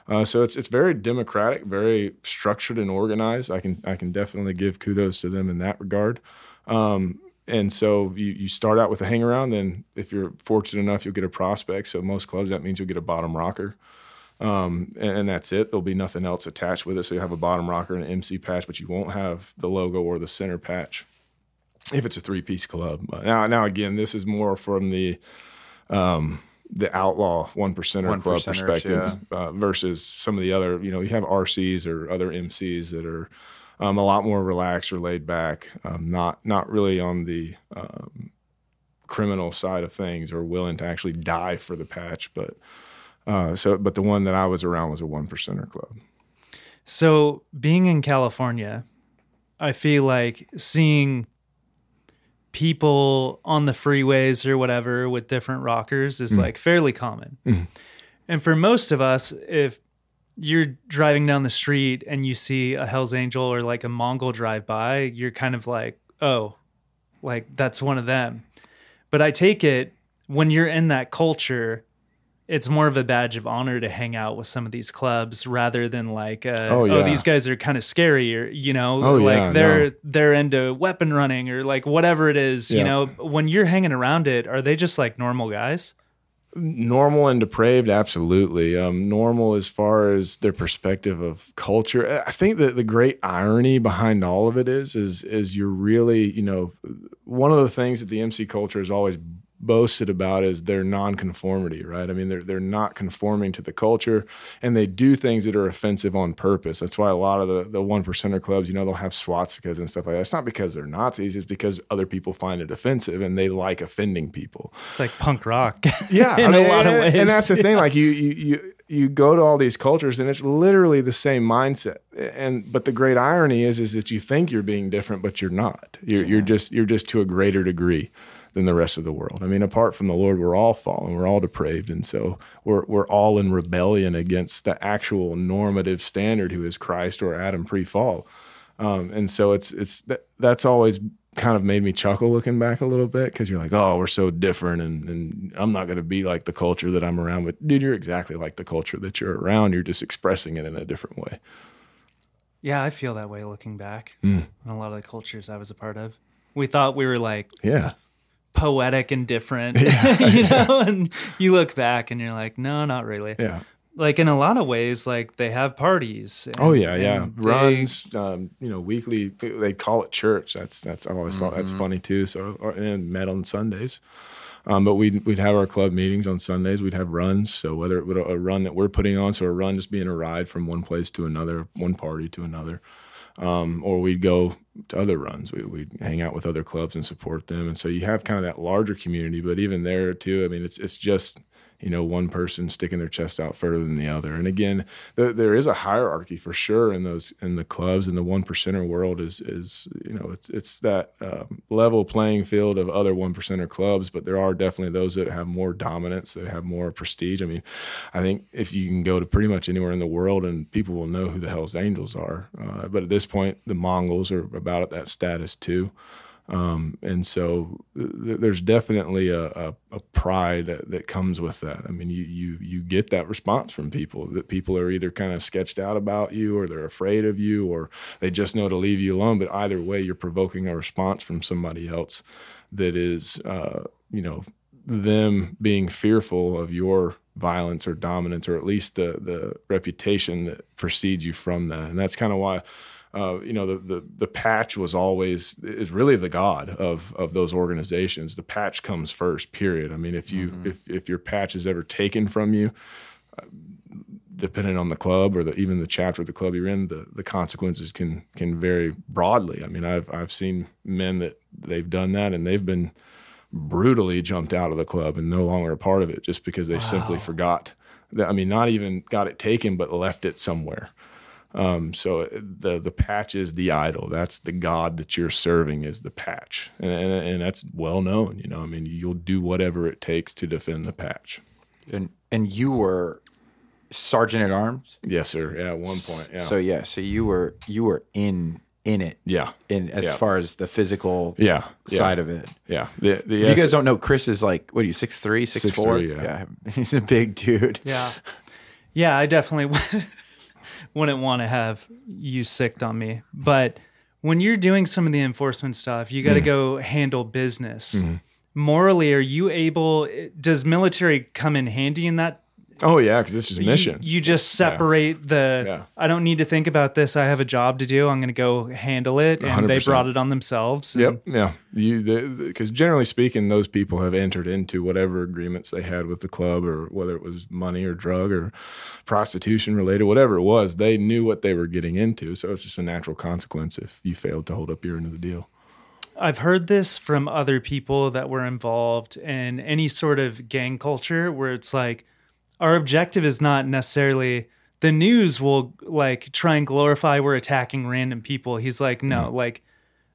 Uh, so it's it's very democratic, very structured and organized. I can I can definitely give kudos to them in that regard. Um, and so you, you start out with a hang around, then if you're fortunate enough, you'll get a prospect. So most clubs that means you'll get a bottom rocker. Um, and, and that's it. There'll be nothing else attached with it. So you have a bottom rocker and an MC patch, but you won't have the logo or the center patch if it's a three piece club. Now, now again, this is more from the um, the outlaw one percenter
One
club
percenters,
perspective uh, versus some of the other. You know, you have RCs or other MCs that are um, a lot more relaxed or laid back, um, not not really on the um, criminal side of things or willing to actually die for the patch, but. Uh, so, but the one that I was around was a one percenter club.
So, being in California, I feel like seeing people on the freeways or whatever with different rockers is like fairly common. And for most of us, if you're driving down the street and you see a Hell's Angel or like a Mongol drive by, you're kind of like, oh, like that's one of them. But I take it when you're in that culture, it's more of a badge of honor to hang out with some of these clubs rather than like, uh,
Oh,
oh, these guys are kind of scary or you know,
Oh,
like
yeah,
they're
no.
they're into weapon running or like whatever it is. You know, when you're hanging around it, are they just like normal guys?
Normal and depraved, absolutely. Um, normal as far as their perspective of culture. I think that the great irony behind all of it is, is, is you're really, you know, one of the things that the MC culture has always boasted about is their nonconformity, right? I mean, they're they're not conforming to the culture, and they do things that are offensive on purpose. That's why a lot of the the one percenter clubs, you know, they'll have swastikas and stuff like that. It's not because they're Nazis; it's because other people find it offensive and they like offending people.
It's like punk rock.
Yeah,
in
I mean,
a lot of
and,
ways.
and that's the thing. Like you you you you go to all these cultures, and it's literally the same mindset. And but the great irony is is that you think you're being different, but you're not. You're you're just you're just to a greater degree than the rest of the world. I mean, apart from the Lord, we're all fallen, we're all depraved, and so we're we're all in rebellion against the actual normative standard, who is Christ or Adam pre-fall. Um, and so it's it's that, that's always kind of made me chuckle looking back a little bit because you're like, oh, we're so different, and, and I'm not going to be like the culture that I'm around. But dude, you're exactly like the culture that you're around. You're just expressing it in a different way.
yeah, I feel that way looking back
Mm.
on a lot of the cultures I was a part of. We thought we were like
Yeah,
poetic and different, you know, and you look back and you're like, no, not really.
yeah.
Like in a lot of ways, like they have parties. and-
Oh yeah, yeah.
and they-
Runs, um, you know, weekly. They call it church. That's that's I always thought that's funny too. So or, and met on Sundays. Um, but we'd we'd have our club meetings on Sundays. We'd have runs. So whether it would a run that we're putting on, so a run just being a ride from one place to another, one party to another, um, or we'd go to other runs. We, we'd hang out with other clubs and support them. And so you have kind of that larger community. But even there too, I mean, it's it's just you know one person sticking their chest out further than the other. And again, th- there is a hierarchy for sure in those in the clubs and the one percenter world is is you know it's it's that um, level playing field of other one percenter clubs. But there are definitely those that have more dominance, that have more prestige. I mean, I think if you can go to pretty much anywhere in the world and people will know who the Hell's Angels are. Uh, but at this point, the Mongols are about at that status too. Um, and so th- there's definitely a, a, a pride that, that comes with that. I mean, you, you, you get that response from people that people are either kind of sketched out about you or they're afraid of you or they just know to leave you alone. But either way, you're provoking a response from somebody else that is, uh, you know, them being fearful of your violence or dominance, or at least the the reputation that precedes you from that. And that's kind of why, uh, you know, the, the the patch was always is really the god of of those organizations. The patch comes first. Period. I mean, if you if if your patch is ever taken from you. uh, Depending on the club or the, even the chapter of the club you're in, the, the consequences can can vary broadly. I mean, I've I've seen men that they've done that and they've been brutally jumped out of the club and no longer a part of it just because they simply forgot. That, I mean, not even got it taken, but left it somewhere. Um, so the the patch is the idol. That's the god that you're serving is the patch, and, and, and that's well known. You know, I mean, you'll do whatever it takes to defend the patch.
And and you were sergeant at arms.
Yes, sir. Yeah, at one point. Yeah.
So yeah, so you were you were in in it
yeah.
in as
Yeah.
far as the physical
Yeah. Yeah.
side of it.
Yeah. The, the
If you guys don't know, Chris is like what are you six three, six four?
6'3", yeah.
he's a big dude.
Yeah. Yeah, I definitely wouldn't want to have you sicked on me. But when you're doing some of the enforcement stuff, you got to mm. go handle business. Mm-hmm. Morally, are you able? Does military come in handy in that?
Oh yeah, because this is
You-
mission.
You, just separate the.
Yeah.
I don't need to think about this. I have a job to do. I'm going to go handle it, and they
100%.
brought it on themselves. and-
Yep. Yeah. You because generally speaking, those people have entered into whatever agreements they had with the club, or whether it was money or drug or prostitution related, whatever it was, they knew what they were getting into. So it's just a natural consequence if you failed to hold up your end of the deal.
I've heard this from other people that were involved in any sort of gang culture where it's like our objective is not necessarily the news will like try and glorify we're attacking random people. He's like, no, mm-hmm. like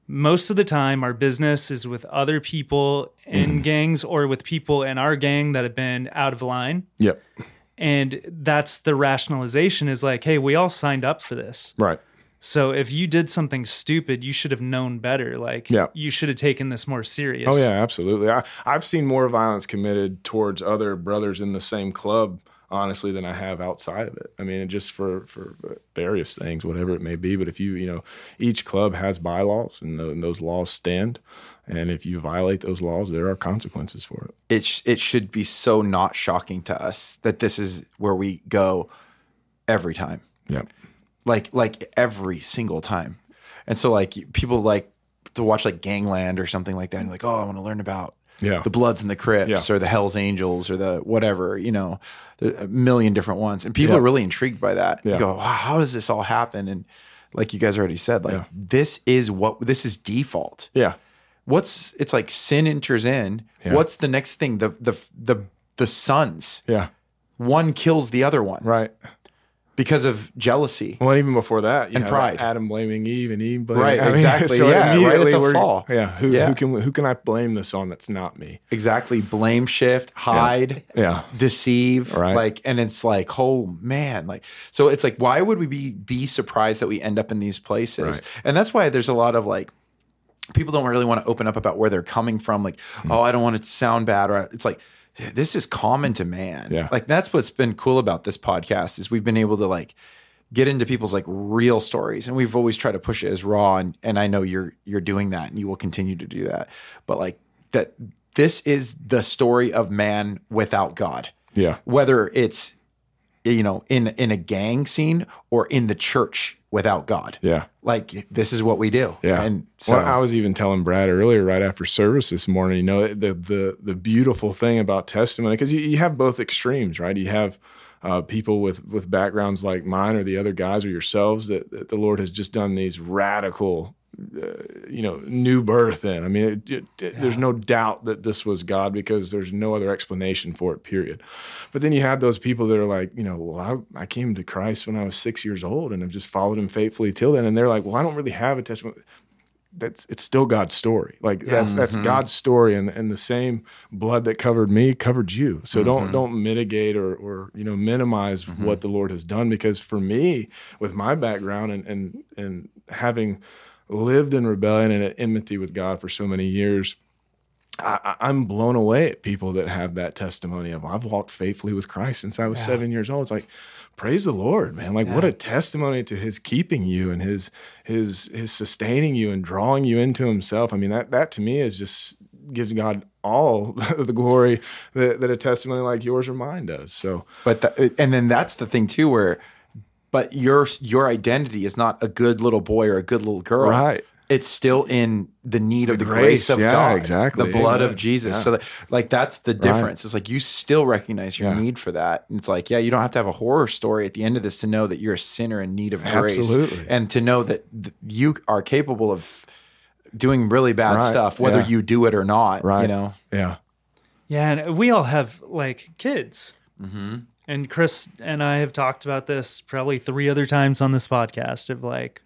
most of the time our business is with other people in mm-hmm. gangs or with people in our gang that have been out of line.
Yep.
And that's the rationalization is like, hey, we all signed up for this.
Right.
So if you did something stupid, you should have known better. Like,
Yeah.
you should have taken this more serious.
Oh yeah, absolutely. I, I've seen more violence committed towards other brothers in the same club honestly than I have outside of it. I mean, just for for various things, whatever it may be. But if you you know, each club has bylaws, and, the, and those laws stand. And if you violate those laws, there are consequences for it.
It sh- it should be so not shocking to us that this is where we go every time.
Yeah.
Like like every single time. And so like people like to watch like Gangland or something like that and like, oh, I want to learn about
Yeah.
the Bloods and the Crips
Yeah.
or the Hells Angels or the whatever, you know, a million different ones. And people
Yeah.
are really intrigued by that. You
Yeah.
go, wow, how does this all happen? And like you guys already said, like this is what this is default.
Yeah.
What's it's like sin enters in. What's the next thing? The the the the sons.
Yeah.
One kills the other one
Right.
Because of jealousy.
Well, even before that, you
And
have
pride.
Adam blaming Eve and Eve blaming
Right,
I mean,
exactly.
so
Yeah, right at
immediately
the fall.
Yeah, who,
Yeah.
who can who can I blame this on? That's not me.
Exactly. Blame shift, hide,
Yeah.
deceive.
Right.
Like, and it's like, oh man. Like, so it's like, why would we be be surprised that we end up in these places?
Right.
And that's why there's a lot of like people don't really want to open up about where they're coming from. Like,
Hmm.
oh, I don't want it to sound bad. Or it's like, this is common to man.
Yeah.
Like that's what's been cool about this podcast is we've been able to like get into people's like real stories and we've always tried to push it as raw and and I know you're you're doing that and you will continue to do that but like that this is the story of man without God
Yeah.
whether it's you know in in a gang scene or in the church without God
Yeah.
like this is what we do
Yeah.
and so
well, I was even telling Brad earlier, right after service this morning, you know, the the the beautiful thing about testimony, because you, you have both extremes, right? You have uh, people with with backgrounds like mine or the other guys or yourselves that, that the Lord has just done these radical uh, you know, new birth in. I mean, it, it, it- there's no doubt that this was God because there's no other explanation for it, period. But then you have those people that are like, you know, well, I, I came to Christ when I was six years old and I've just followed him faithfully till then. And they're like, well, I don't really have a testimony. That's it's still God's story. Like that's that's mm-hmm. God's story, and and the same blood that covered me covered you. So mm-hmm. don't don't mitigate or or you know minimize mm-hmm. what the Lord has done because for me, with my background and and and having lived in rebellion and at enmity with God for so many years, I, I- I'm blown away at people that have that testimony of I've walked faithfully with Christ since I was seven years old. It's like, praise the Lord, man! Like what a testimony to His keeping you and His His His sustaining you and drawing you into Himself. I mean that that to me is just gives God all the glory that, that a testimony like yours or mine does. So
But the, and then that's the thing too, where but your your identity is not a good little boy or a good little girl,
Right.
It's still in the need of the
grace,
grace, of
yeah,
God,
exactly.
the blood
Amen.
of Jesus.
Yeah.
So that, like that's the difference. It's like you still recognize your
Yeah.
need for that. And it's like, yeah, you don't have to have a horror story at the end of this to know that you're a sinner in need of grace,
Absolutely.
and to know that th- you are capable of doing really bad
Right,
stuff, whether
yeah.
you do it or not.
right,
You know,
yeah,
Yeah, and we all have like kids.
Mm-hmm.
And Chris and I have talked about this probably three other times on this podcast of like,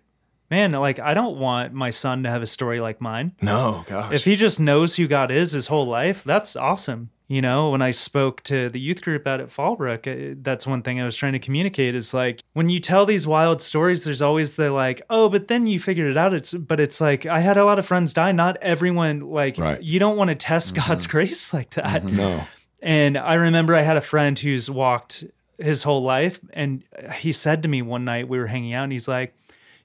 man, like I don't want my son to have a story like mine.
no, gosh,
If he just knows who God is his whole life, that's awesome. You know, when I spoke to the youth group out at Fallbrook, uh, that's one thing I was trying to communicate is like when you tell these wild stories, there's always the like, oh, but then you figured it out. It's, but it's like I had a lot of friends die. Not everyone like
Right.
you don't want to test God's grace like that.
no,
And I remember I had a friend who's walked his whole life, and he said to me one night we were hanging out, and he's like,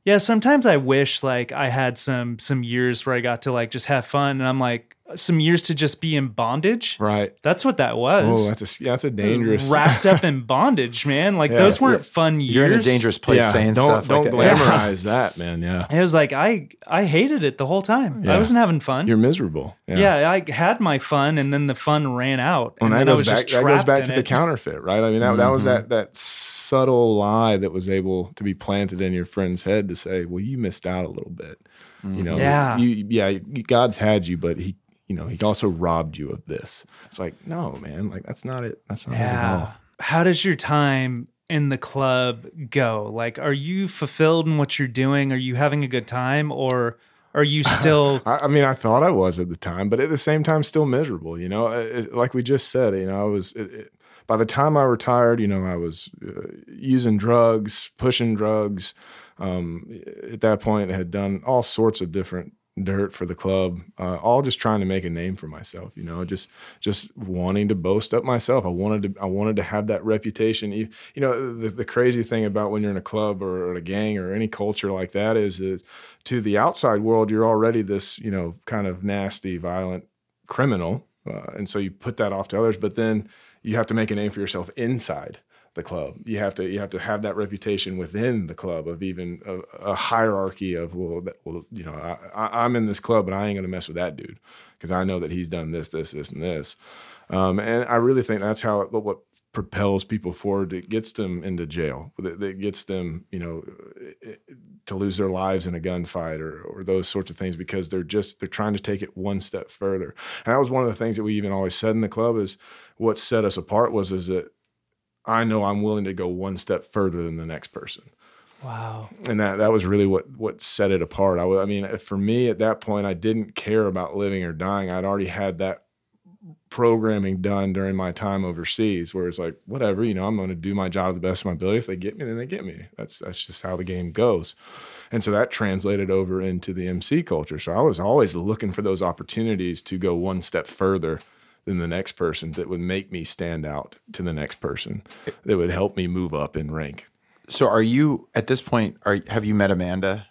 "Yeah, sometimes I wish like I had some some years where I got to like just have fun." And I'm like, "Some years to just be in bondage."
right.
That's what that was.
Oh, that's a yeah, that's a dangerous.
wrapped up in bondage, man. Like
Yeah,
those weren't fun years.
you're in a dangerous place
yeah,
saying
don't
stuff.
don't
like that.
glamorize that, man. Yeah,
It was like I I hated it the whole time. I wasn't having fun.
you're miserable.
yeah. I had my fun, and then the fun ran out, and
And that
then I
goes
was
back.
just
That goes back
in
to the counterfeit, right? I mean, that, that was mm-hmm. that that subtle lie that was able to be planted in your friend's head to say, "Well, you missed out a little bit." You mm-hmm. know,
Yeah.
you yeah, God's had you, but he, you know, he also robbed you of this. It's like, no, man, like that's not it. That's not it at
Yeah.
all.
How does your time in the club go? Like, are you fulfilled in what you're doing? Are you having a good time, or are you still?
I, I mean, I thought I was at the time, but at the same time, still miserable. You know, It- it- like we just said, you know, I was. It, it, by the time I retired, you know, I was uh, using drugs, pushing drugs. Um, at that point, I had done all sorts of different dirt for the club, uh, all just trying to make a name for myself. You know, just just wanting to boast up myself. I wanted to I wanted to have that reputation. You, you know, the, the crazy thing about when you're in a club or, or a gang or any culture like that is is to the outside world, you're already this you know kind of nasty, violent criminal, uh, and so you put that off to others. But then you have to make a name for yourself inside the club. You have to you have to have that reputation within the club of even a, a hierarchy of well, that, well, you know, I, am in this club, but I ain't gonna mess with that dude because I know that he's done this, this, this, and this. Um, and I really think that's how what propels people forward. It gets them into jail. It gets them, you know, to lose their lives in a gunfight or, or those sorts of things because they're just they're trying to take it one step further. And that was one of the things that we even always said in the club is what set us apart was is that I know I'm willing to go one step further than the next person.
Wow.
And that that was really what what set it apart. I, I mean, for me at that point, I didn't care about living or dying. I'd already had that programming done during my time overseas, where it's like, whatever, you know, I'm going to do my job to the best of my ability. If they get me, then they get me. That's that's just how the game goes. And so that translated over into the MC culture. So I was always looking for those opportunities to go one step further than the next person that would make me stand out to the next person that would help me move up in rank.
So are you at this point are have you met Amanda?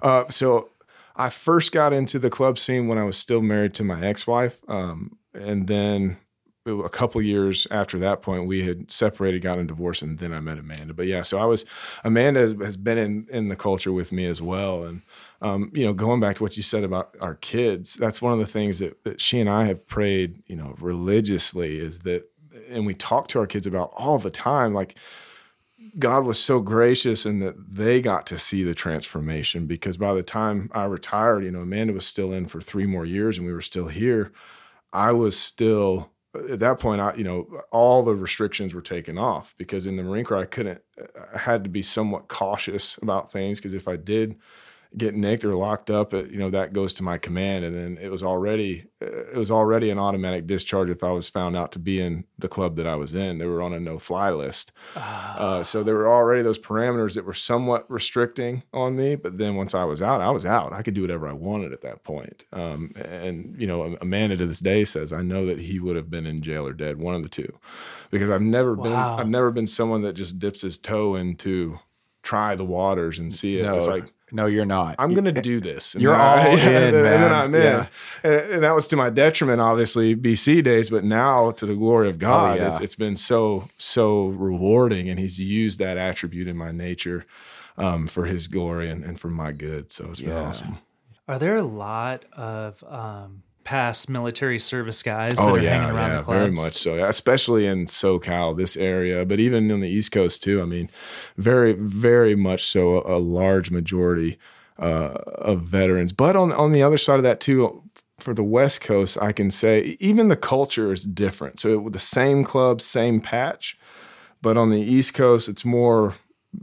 Uh, so I first got into the club scene when I was still married to my ex-wife. Um, and then a couple years after that point, we had separated, gotten a divorce, and then I met Amanda. But yeah, so I was Amanda has, has been in in the culture with me as well, and um, you know, going back to what you said about our kids, that's one of the things that, that she and I have prayed, you know, religiously is that, and we talk to our kids about all the time, like God was so gracious in that they got to see the transformation because by the time I retired, you know, Amanda was still in for three more years and we were still here. I was still at that point, I, you know, all the restrictions were taken off because in the Marine Corps, I couldn't, I had to be somewhat cautious about things because if I did get nicked or locked up, it, you know, that goes to my command. And then it was already, it was already an automatic discharge if I was found out to be in the club that I was in. They were on a no fly list. Uh, so there were already those parameters that were somewhat restricting on me. But then once I was out, I was out. I could do whatever I wanted at that point. Um, and, you know, Amanda to this day says, I know that he would have been in jail or dead, one of the two, because I've never wow. been, I've never been someone that just dips his toe into try the waters and see it.
No,
it's like
no, you're not.
I'm going to do this.
And you're all in, and, man. And then I'm in.
Yeah. And, and, that was to my detriment, obviously, BC days. But now, to the glory of God, oh, yeah. it's, it's been so so rewarding, and He's used that attribute in my nature um, for His glory and, and for my good. So it's been yeah. awesome.
Are there a lot of um, past military service guys oh, that are yeah, hanging around yeah, the clubs.
Very much so, especially in SoCal, this area, but even in the East Coast too. I mean, very, very much so. A, a large majority uh, of veterans, but on on the other side of that too, for the West Coast, I can say even the culture is different. So the same club, same patch, but on the East Coast, it's more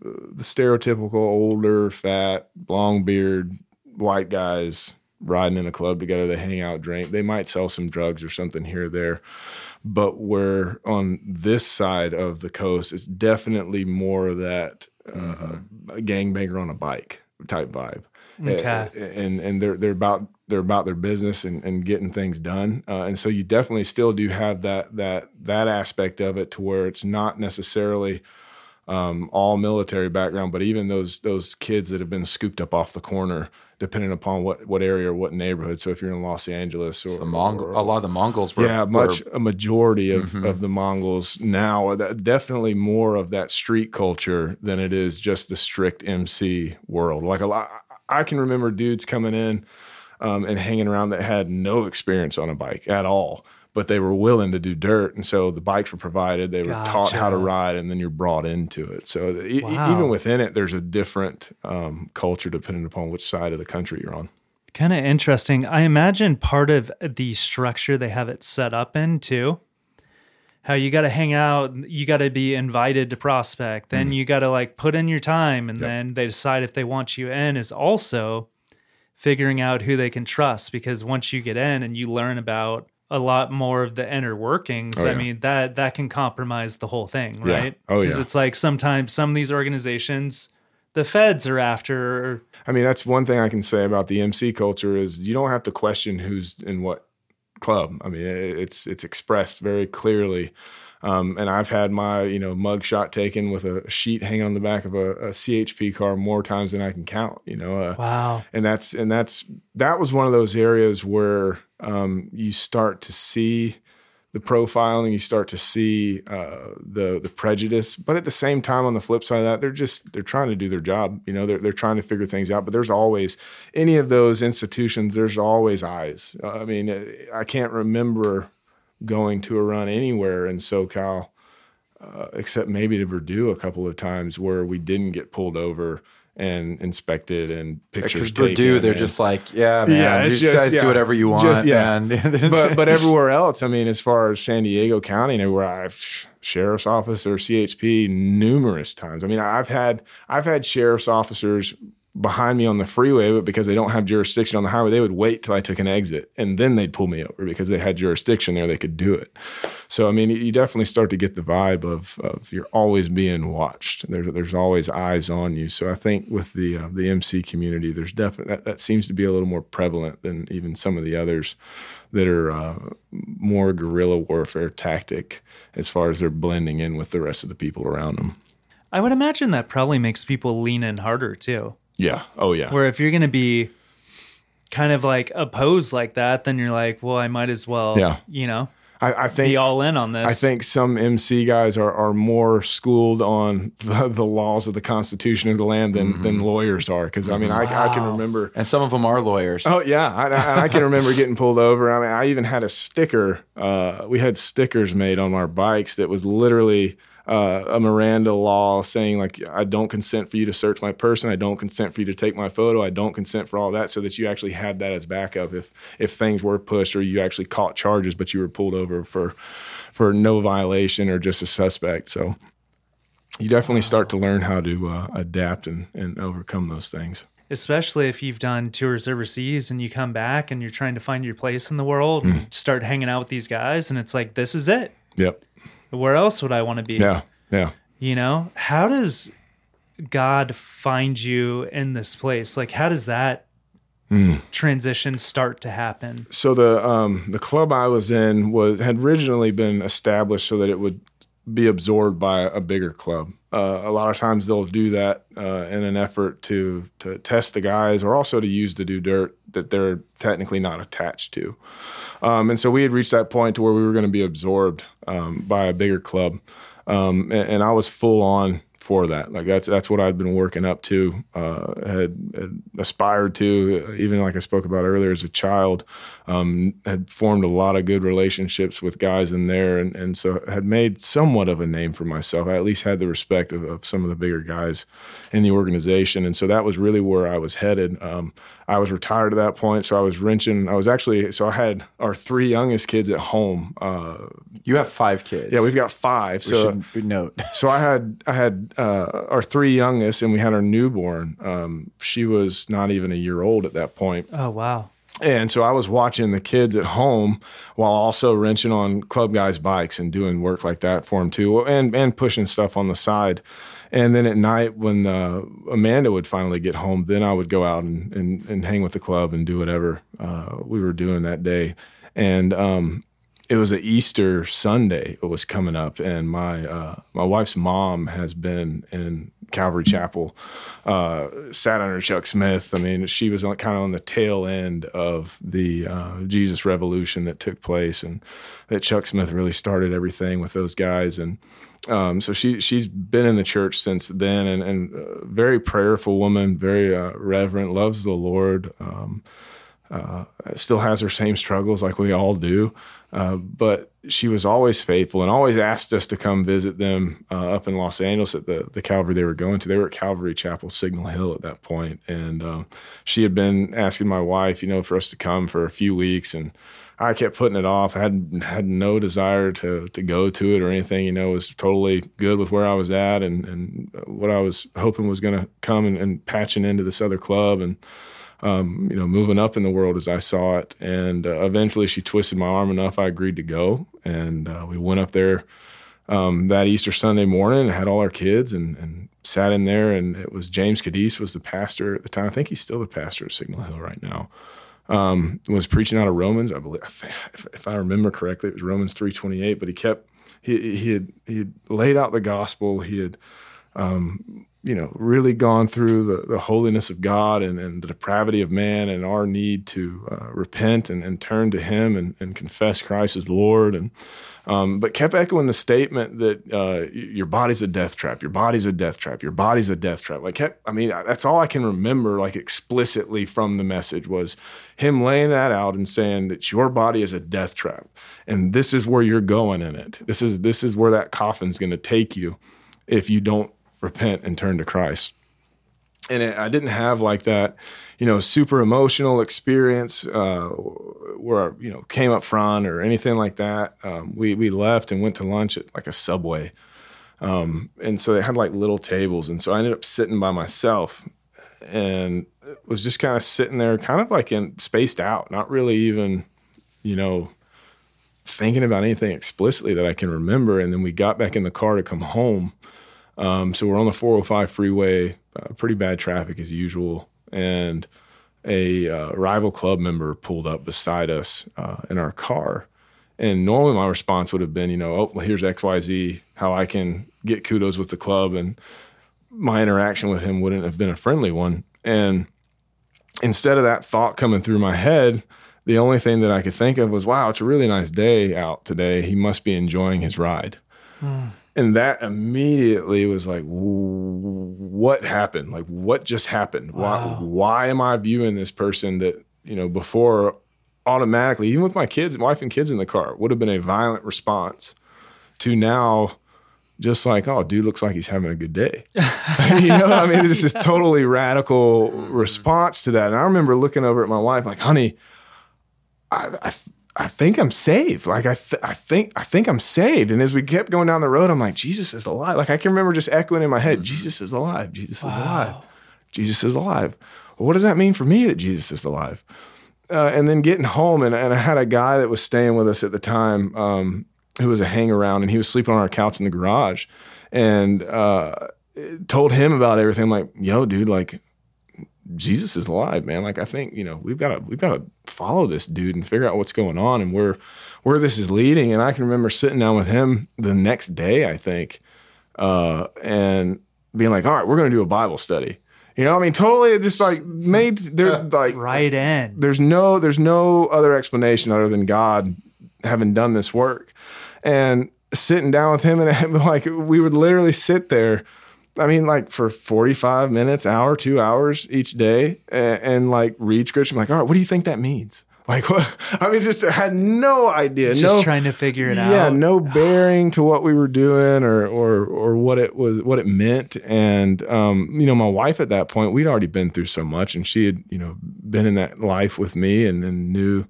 uh, the stereotypical older, fat, long beard, white guys riding in a club together. They hang out, drink. They might sell some drugs or something here or there. But where on this side of the coast, it's definitely more of that uh, mm-hmm. gangbanger on a bike type vibe. Okay. And and they're they're about they're about their business and, and getting things done. Uh, and so you definitely still do have that that that aspect of it to where it's not necessarily um, all military background, but even those those kids that have been scooped up off the corner depending upon what what area or what neighborhood. So if you're in Los Angeles or
the Mongol, a lot of the Mongols were
yeah, much were, a majority of, mm-hmm. of the Mongols now. Definitely more of that street culture than it is just the strict MC world. Like a lot, I can remember dudes coming in um, and hanging around that had no experience on a bike at all but they were willing to do dirt. And so the bikes were provided, they were gotcha. taught how to ride, and then you're brought into it. So wow. e- even within it, there's a different um, culture depending upon which side of the country you're on.
Kind of interesting. I imagine part of the structure they have it set up in too. How you got to hang out, you got to be invited to prospect, then mm. you got to like put in your time, and yep. then they decide if they want you in. Is also figuring out who they can trust because once you get in and you learn about a lot more of the inner workings, oh, yeah. I mean that that can compromise the whole thing, right?
Yeah. Oh
Because
yeah.
it's like sometimes some of these organizations the feds are after.
I mean, that's one thing I can say about the MC culture is you don't have to question who's in what club. I mean, it's it's expressed very clearly. Um, and I've had my you know mug shot taken with a sheet hanging on the back of a, a CHP car more times than I can count. You know, uh,
wow.
And that's and that's that was one of those areas where um, you start to see the profiling, you start to see uh, the the prejudice. But at the same time, on the flip side of that, they're just they're trying to do their job. You know, they're they're trying to figure things out. But there's always any of those institutions. There's always eyes. I mean, I can't remember going to a run anywhere in SoCal, uh, except maybe to Verdun a couple of times where we didn't get pulled over and inspected and pictures
taken. Verdun, they're
and,
just like, yeah, man,
yeah,
you
just,
guys
yeah,
do whatever you want.
Just, yeah.
And
but but everywhere else, I mean, as far as San Diego County and everywhere, I've sheriff's officer, CHP numerous times. I mean, I've had I've had sheriff's officers behind me on the freeway, but because they don't have jurisdiction on the highway, they would wait till I took an exit and then they'd pull me over because they had jurisdiction there. They could do it. So, I mean, you definitely start to get the vibe of, of you're always being watched. There's, there's always eyes on you. So I think with the, uh, the MC community, there's definitely, that, that seems to be a little more prevalent than even some of the others that are uh, more guerrilla warfare tactic as far as they're blending in with the rest of the people around them.
I would imagine that probably makes people lean in harder too.
Yeah. Oh, yeah.
Where if you're going to be kind of like opposed like that, then you're like, well, I might as well,
yeah.
you know,
I, I think
be all in on this.
I think some MC guys are, are more schooled on the, the laws of the Constitution of the land than, mm-hmm. than lawyers are. Because I mean, wow. I, I, can remember,
and some of them are lawyers.
Oh yeah, I, I can remember getting pulled over. I mean, I even had a sticker. Uh, we had stickers made on our bikes that was literally uh, a Miranda law saying like I don't consent for you to search my person, I don't consent for you to take my photo, I don't consent for all that, so that you actually had that as backup if if things were pushed or you actually caught charges, but you were pulled over for for no violation or just a suspect. So you definitely start to learn how to uh, adapt and, and overcome those things.
Especially if you've done tours overseas and you come back and you're trying to find your place in the world mm. and start hanging out with these guys, and it's like, this is it.
Yep
where else would I want to be?
Yeah. Yeah.
You know, how does God find you in this place? Like, how does that mm. transition start to happen?
So the um, the club I was in was had originally been established so that it would be absorbed by a bigger club. Uh, a lot of times they'll do that uh, in an effort to to test the guys, or also to use to do dirt that they're technically not attached to. Um, and so we had reached that point to where we were going to be absorbed um, by a bigger club, um, and, and, I was full on for that. Like that's that's what I'd been working up to, uh, had, had, aspired to, even like I spoke about earlier as a child. Um, had formed a lot of good relationships with guys in there, and and so had made somewhat of a name for myself. I at least had the respect of, of some of the bigger guys in the organization, and so that was really where I was headed. Um, I was retired at that point, so I was wrenching. I was actually so I had our three youngest kids at home. Uh,
you have five kids.
Yeah, we've got five.
We
so
note.
so I had I had uh, our three youngest, and we had our newborn. Um, she was not even a year old at that point.
Oh wow!
And so I was watching the kids at home while also wrenching on club guys' bikes and doing work like that for them too, and and pushing stuff on the side. And then at night, when uh, Amanda would finally get home, then I would go out and, and, and hang with the club and do whatever uh, we were doing that day. And um, it was an Easter Sunday. It was coming up, and my uh, my wife's mom has been in Calvary Chapel, uh, sat under Chuck Smith. I mean, she was kind of on the tail end of the uh, Jesus Revolution that took place, and that Chuck Smith really started everything with those guys. And um, so she she's been in the church since then, and, and uh, very prayerful woman, very uh, reverent, loves the Lord. Um, uh, still has her same struggles like we all do, uh, but she was always faithful and always asked us to come visit them uh, up in Los Angeles at the the Calvary they were going to. They were at Calvary Chapel Signal Hill at that point, and um, she had been asking my wife, you know, for us to come for a few weeks and I kept putting it off. I had had no desire to to go to it or anything. You know, was totally good with where I was at and and what I was hoping was going to come and, and, patching into this other club and um, you know moving up in the world as I saw it. And uh, eventually, she twisted my arm enough. I agreed to go, and uh, we went up there um, that Easter Sunday morning and had all our kids and, and sat in there, and it was James Cadiz was the pastor at the time. I think he's still the pastor at Signal Hill right now. Um, was preaching out of Romans, I believe, if, if I remember correctly, it was Romans three twenty eight. But he kept he he had he had laid out the gospel. He had um, you know, really gone through the, the holiness of God and, and the depravity of man and our need to uh, repent and, and turn to Him and, and confess Christ as Lord. And um, but kept echoing the statement that uh, your body's a death trap. Your body's a death trap. Your body's a death trap. Like kept, I mean, that's all I can remember, like explicitly from the message was him laying that out and saying that your body is a death trap, and this is where you're going in it. This is this is where that coffin's going to take you if you don't repent and turn to Christ. And it, I didn't have like that, you know, super emotional experience uh, where you know came up front or anything like that. Um, we we left and went to lunch at like a Subway, um, and so they had like little tables, and so I ended up sitting by myself, and was just kind of sitting there, kind of like in spaced out, not really even, you know, thinking about anything explicitly that I can remember. And then we got back in the car to come home um, so we're on the 405 freeway, uh, pretty bad traffic as usual, and a uh, rival club member pulled up beside us uh, in our car. And normally my response would have been, you know, oh, well, here's XYZ, how I can get kudos with the club. And my interaction with him wouldn't have been a friendly one. And instead of that thought coming through my head, the only thing that I could think of was, wow, it's a really nice day out today. He must be enjoying his ride. Mm and that immediately was like what happened? Like what just happened? Wow. why why am i viewing this person that you know before automatically even with my kids wife and kids in the car would have been a violent response to now just like oh dude looks like he's having a good day. You know i mean this is totally radical response to that. And i remember looking over at my wife like honey I, I I think I'm saved. Like I, th- I think, I think I'm saved. And as we kept going down the road, I'm like, Jesus is alive. Like I can remember just echoing in my head, Jesus is alive. Jesus wow. is alive. Jesus is alive. Well, what does that mean for me that Jesus is alive? Uh, and then getting home, and, and I had a guy that was staying with us at the time, um, who was a hang around, and he was sleeping on our couch in the garage, and uh, told him about everything. I'm like, yo, dude, like Jesus is alive, man. Like I think you know we've got to we've got to follow this dude and figure out what's going on and where where this is leading. And I can remember sitting down with him the next day, I think, uh, and being like, "All right, we're going to do a Bible study." You know, I mean, totally just like made there like
right in.
There's no there's no other explanation other than God having done this work, and sitting down with him and like we would literally sit there I mean, like for 45 minutes, hour, two hours each day, and, and, like read scripture. I'm like, all right, what do you think that means? Like, what? I mean, just had no idea.
Just
no,
trying to figure it
yeah,
out.
Yeah, no bearing to what we were doing or or or what it was, what it meant. And um, you know, my wife at that point, we'd already been through so much, and she had, you know, been in that life with me, and, then knew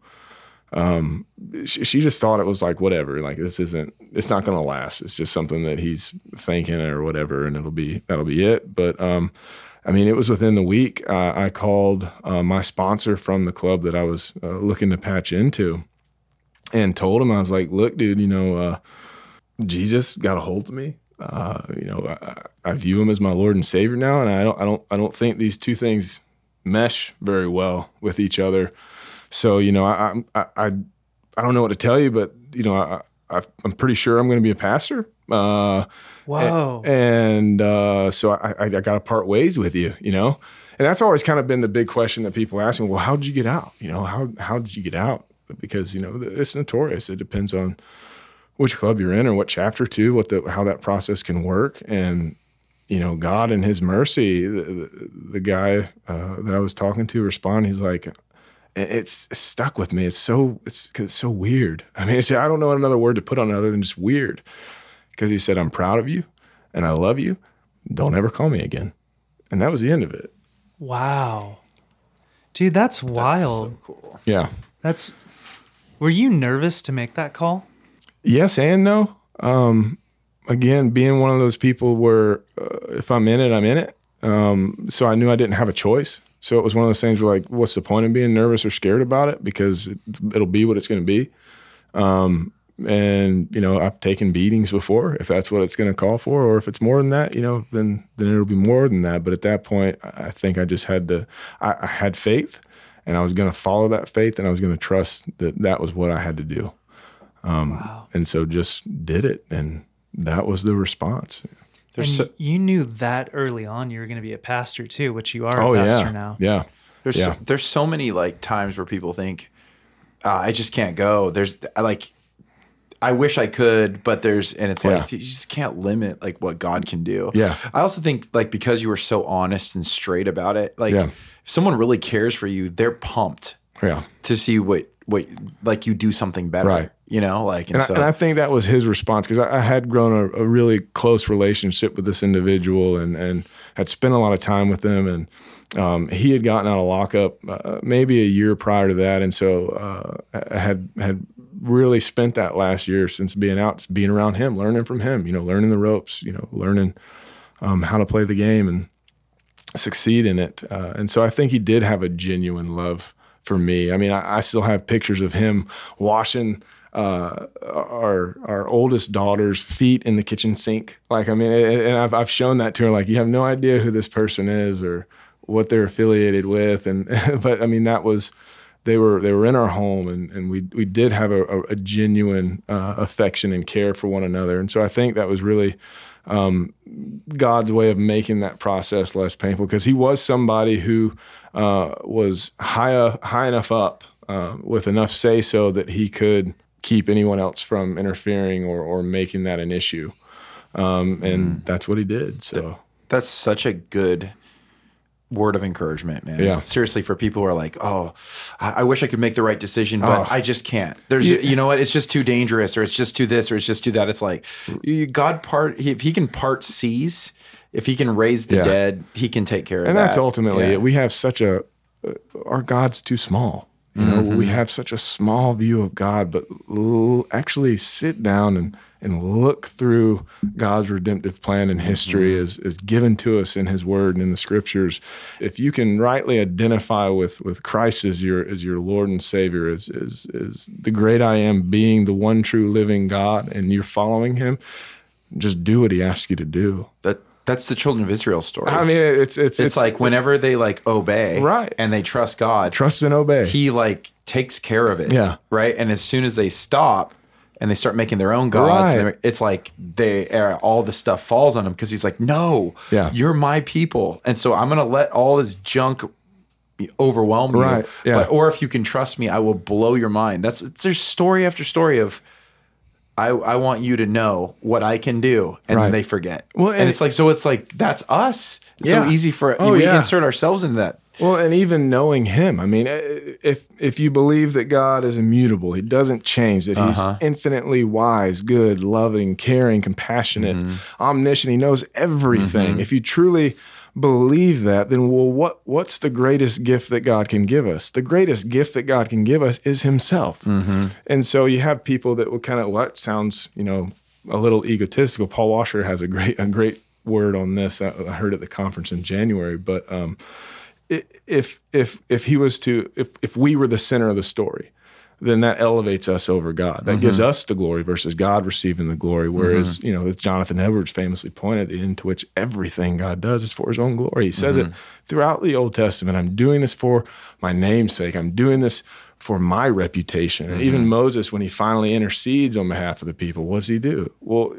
um, she, she, just thought it was like whatever like this isn't it's not going to last. It's just something that he's thinking or whatever and it'll be that'll be it. But um, i mean it was within the week uh, i called uh, my sponsor from the club that i was uh, looking to patch into and told him i was like look dude you know uh, jesus got a hold of me. Uh, you know I, I view him as my lord and savior now and i don't i don't i don't think these two things mesh very well with each other so you know, I I I, I don't know what to tell you, but you know, I, I am pretty sure I'm going to be a pastor. Uh,
wow.
And, uh, so I, I, I got to part ways with you, you know, and that's always kind of been the big question that people ask me. Well, how did you get out? You know, how how did you get out? Because you know it's notorious. It depends on which club you're in or what chapter too, what the how that process can work, and you know, God and His mercy. The, the, the guy uh, that I was talking to responded. He's like, it's stuck with me. It's so it's cause it's so weird. I mean, I don't know another word to put on it other than just weird. Because he said, "I'm proud of you, and I love you. Don't ever call me again." And that was the end of it.
Wow, dude, that's wild. That's so
cool. Yeah,
that's. Were you nervous to make that call?
Yes and no. Um, again, being one of those people where uh, if I'm in it, I'm in it. Um, so I knew I didn't have a choice. So it was one of those things where like, what's the point of being nervous or scared about it? Because it, will be what it's going to be. Um, and you know I've taken beatings before if that's what it's going to call for or if it's more than that you know then then it'll be more than that but at that point I think I just had to I, I had faith and I was going to follow that faith and I was going to trust that that was what I had to do um, wow. and so just did it and that was the response
There's so, you knew that early on you were going to be a pastor too which you are oh, a pastor
yeah.
now
yeah
there's yeah. so, there's so many like times where people think uh, I just can't go there's like I wish I could, but there's and it's like you just can't limit like what God can do.
Yeah.
I also think like because you were so honest and straight about it, like yeah. if someone really cares for you, they're pumped.
Yeah.
To see what what like you do something better.
Right.
You know, like
and, and, so, I, and I, think that was his response because I, I, had grown a, a, really close relationship with this individual and and had spent a lot of time with him and um, he had gotten out of lockup uh, maybe a year prior to that, and so uh, I had had really spent that last year since being out, being around him, learning from him, you know, learning the ropes, you know, learning um, how to play the game and succeed in it. Uh, and so I think he did have a genuine love for me. I mean, I, I still have pictures of him washing uh, our our oldest daughter's feet in the kitchen sink. Like, I mean, and I've I've shown that to her. Like, you have no idea who this person is or what they're affiliated with, and but I mean, that was they were they were in our home and, and we we did have a, a, genuine uh, affection and care for one another and so I think that was really um, God's way of making that process less painful because he was somebody who uh, was high uh, high enough up uh, with enough say so that he could keep anyone else from interfering or or making that an issue um, and mm. that's what he did so
that's such a good word of encouragement, man.
Yeah.
Seriously, for people who are like, oh, I, wish I could make the right decision, but oh. I just can't. There's, you know what? It's just too dangerous, or it's just too this, or it's just too that. It's like God part. If He can part seas, if He can raise the yeah. dead, He can take care of. It.
And
that.
that's ultimately yeah. it. We have such a uh, our God's too small. You know, mm-hmm. we have such a small view of God, but l- actually sit down and and look through God's redemptive plan and history mm-hmm. as, as given to us in His Word and in the Scriptures. If you can rightly identify with, with Christ as your as your Lord and Savior, as, as, as the great I am, being the one true living God, and you're following Him, just do what He asks you to do.
That that's the children of Israel story.
I mean, it's
it's it's, it's like whenever they like obey,
right,
and they trust God,
trust and obey.
He like takes care of it,
yeah,
right. And as soon as they stop, and they start making their own gods. Right. it's like they er, all the stuff falls on him because he's like, no,
yeah.
you're my people, and so I'm gonna let all this junk overwhelm you.
Right. Yeah.
But or if you can trust me, I will blow your mind. That's there's story after story of. I, I want you to know what I can do, and right. they forget. Well, and, and it's like so. It's like that's us. It's yeah. so easy for oh, we yeah. insert ourselves into that.
Well, and even knowing him, I mean, if if you believe that God is immutable, he doesn't change, that he's uh-huh. infinitely wise, good, loving, caring, compassionate, mm-hmm. omniscient, he knows everything. Mm-hmm. If you truly believe that, then well, what what's the greatest gift that God can give us? The greatest gift that God can give us is himself. Mm-hmm. And so you have people that will kind of what sounds, you know, a little egotistical. Paul Washer has a great a great word on this. I, I heard at the conference in January, but um, if if if he was to if if we were the center of the story then that elevates us over God. That mm-hmm. gives us the glory versus God receiving the glory. Whereas, mm-hmm. you know, as Jonathan Edwards famously pointed, into which everything God does is for his own glory. He says mm-hmm. it throughout the Old Testament. I'm doing this for my name's sake. I'm doing this for my reputation. And even mm-hmm. Moses, when he finally intercedes on behalf of the people, what does he do? Well,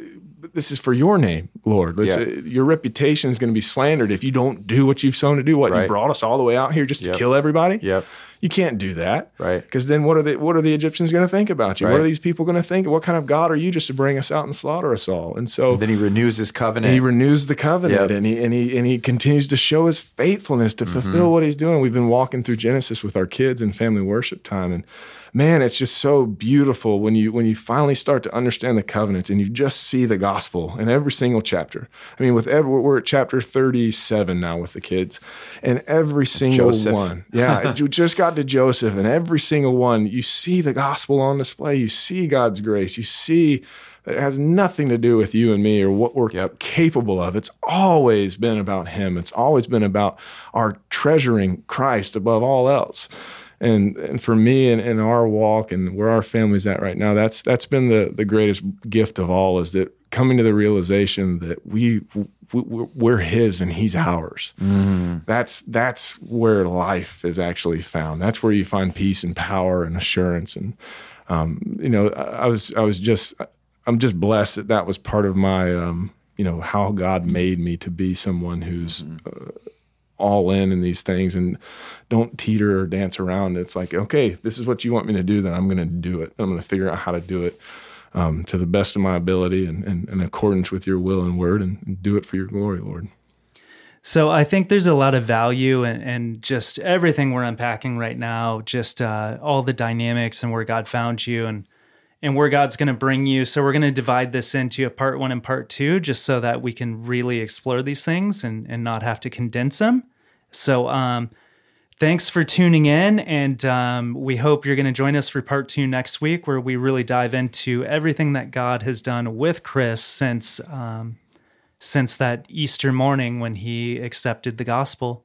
this is for your name, Lord. Yeah. Uh, your reputation is going to be slandered if you don't do what you've sown to do. What right. you brought us all the way out here just yep. to kill everybody?
Yep.
You can't do that,
right?
Because then what are the what are the Egyptians going to think about you? Right. What are these people going to think? What kind of God are you just to bring us out and slaughter us all? And so
and then he renews his covenant.
He renews the covenant, yep. and he and he and he continues to show his faithfulness to fulfill mm-hmm. what he's doing. We've been walking through Genesis with our kids and family worship time, and man, it's just so beautiful when you when you finally start to understand the covenants and you just see the gospel in every single chapter. I mean, with every, we're at chapter thirty seven now with the kids, and every single Joseph. one, yeah, you just got to Joseph, and every single one, you see the gospel on display. You see God's grace. You see that it has nothing to do with you and me or what we're yep. capable of. It's always been about Him. It's always been about our treasuring Christ above all else. and and for me and, and our walk and where our family's at right now, that's that's been the the greatest gift of all is that coming to the realization that we we're his and he's ours. Mm. That's that's where life is actually found. That's where you find peace and power and assurance. And um, you know, I was I was just I'm just blessed that that was part of my um, you know how God made me to be someone who's mm-hmm. uh, all in in these things and don't teeter or dance around. It's like okay, this is what you want me to do, then I'm going to do it. I'm going to figure out how to do it um, to the best of my ability and, and, in accordance with your will and word and, and, do it for your glory, Lord.
So I think there's a lot of value and and just everything we're unpacking right now, just uh, all the dynamics and where God found you and and where God's going to bring you. So we're going to divide this into a part one and part two, just so that we can really explore these things and and not have to condense them. So um, thanks for tuning in. And um, we hope you're going to join us for part two next week, where we really dive into everything that God has done with Chris since um, since that Easter morning when he accepted the gospel.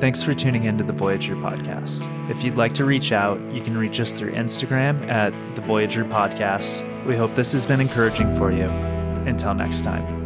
Thanks for tuning in to the Voyager podcast. If you'd like to reach out, you can reach us through Instagram at the Voyager podcast. We hope this has been encouraging for you. Until next time.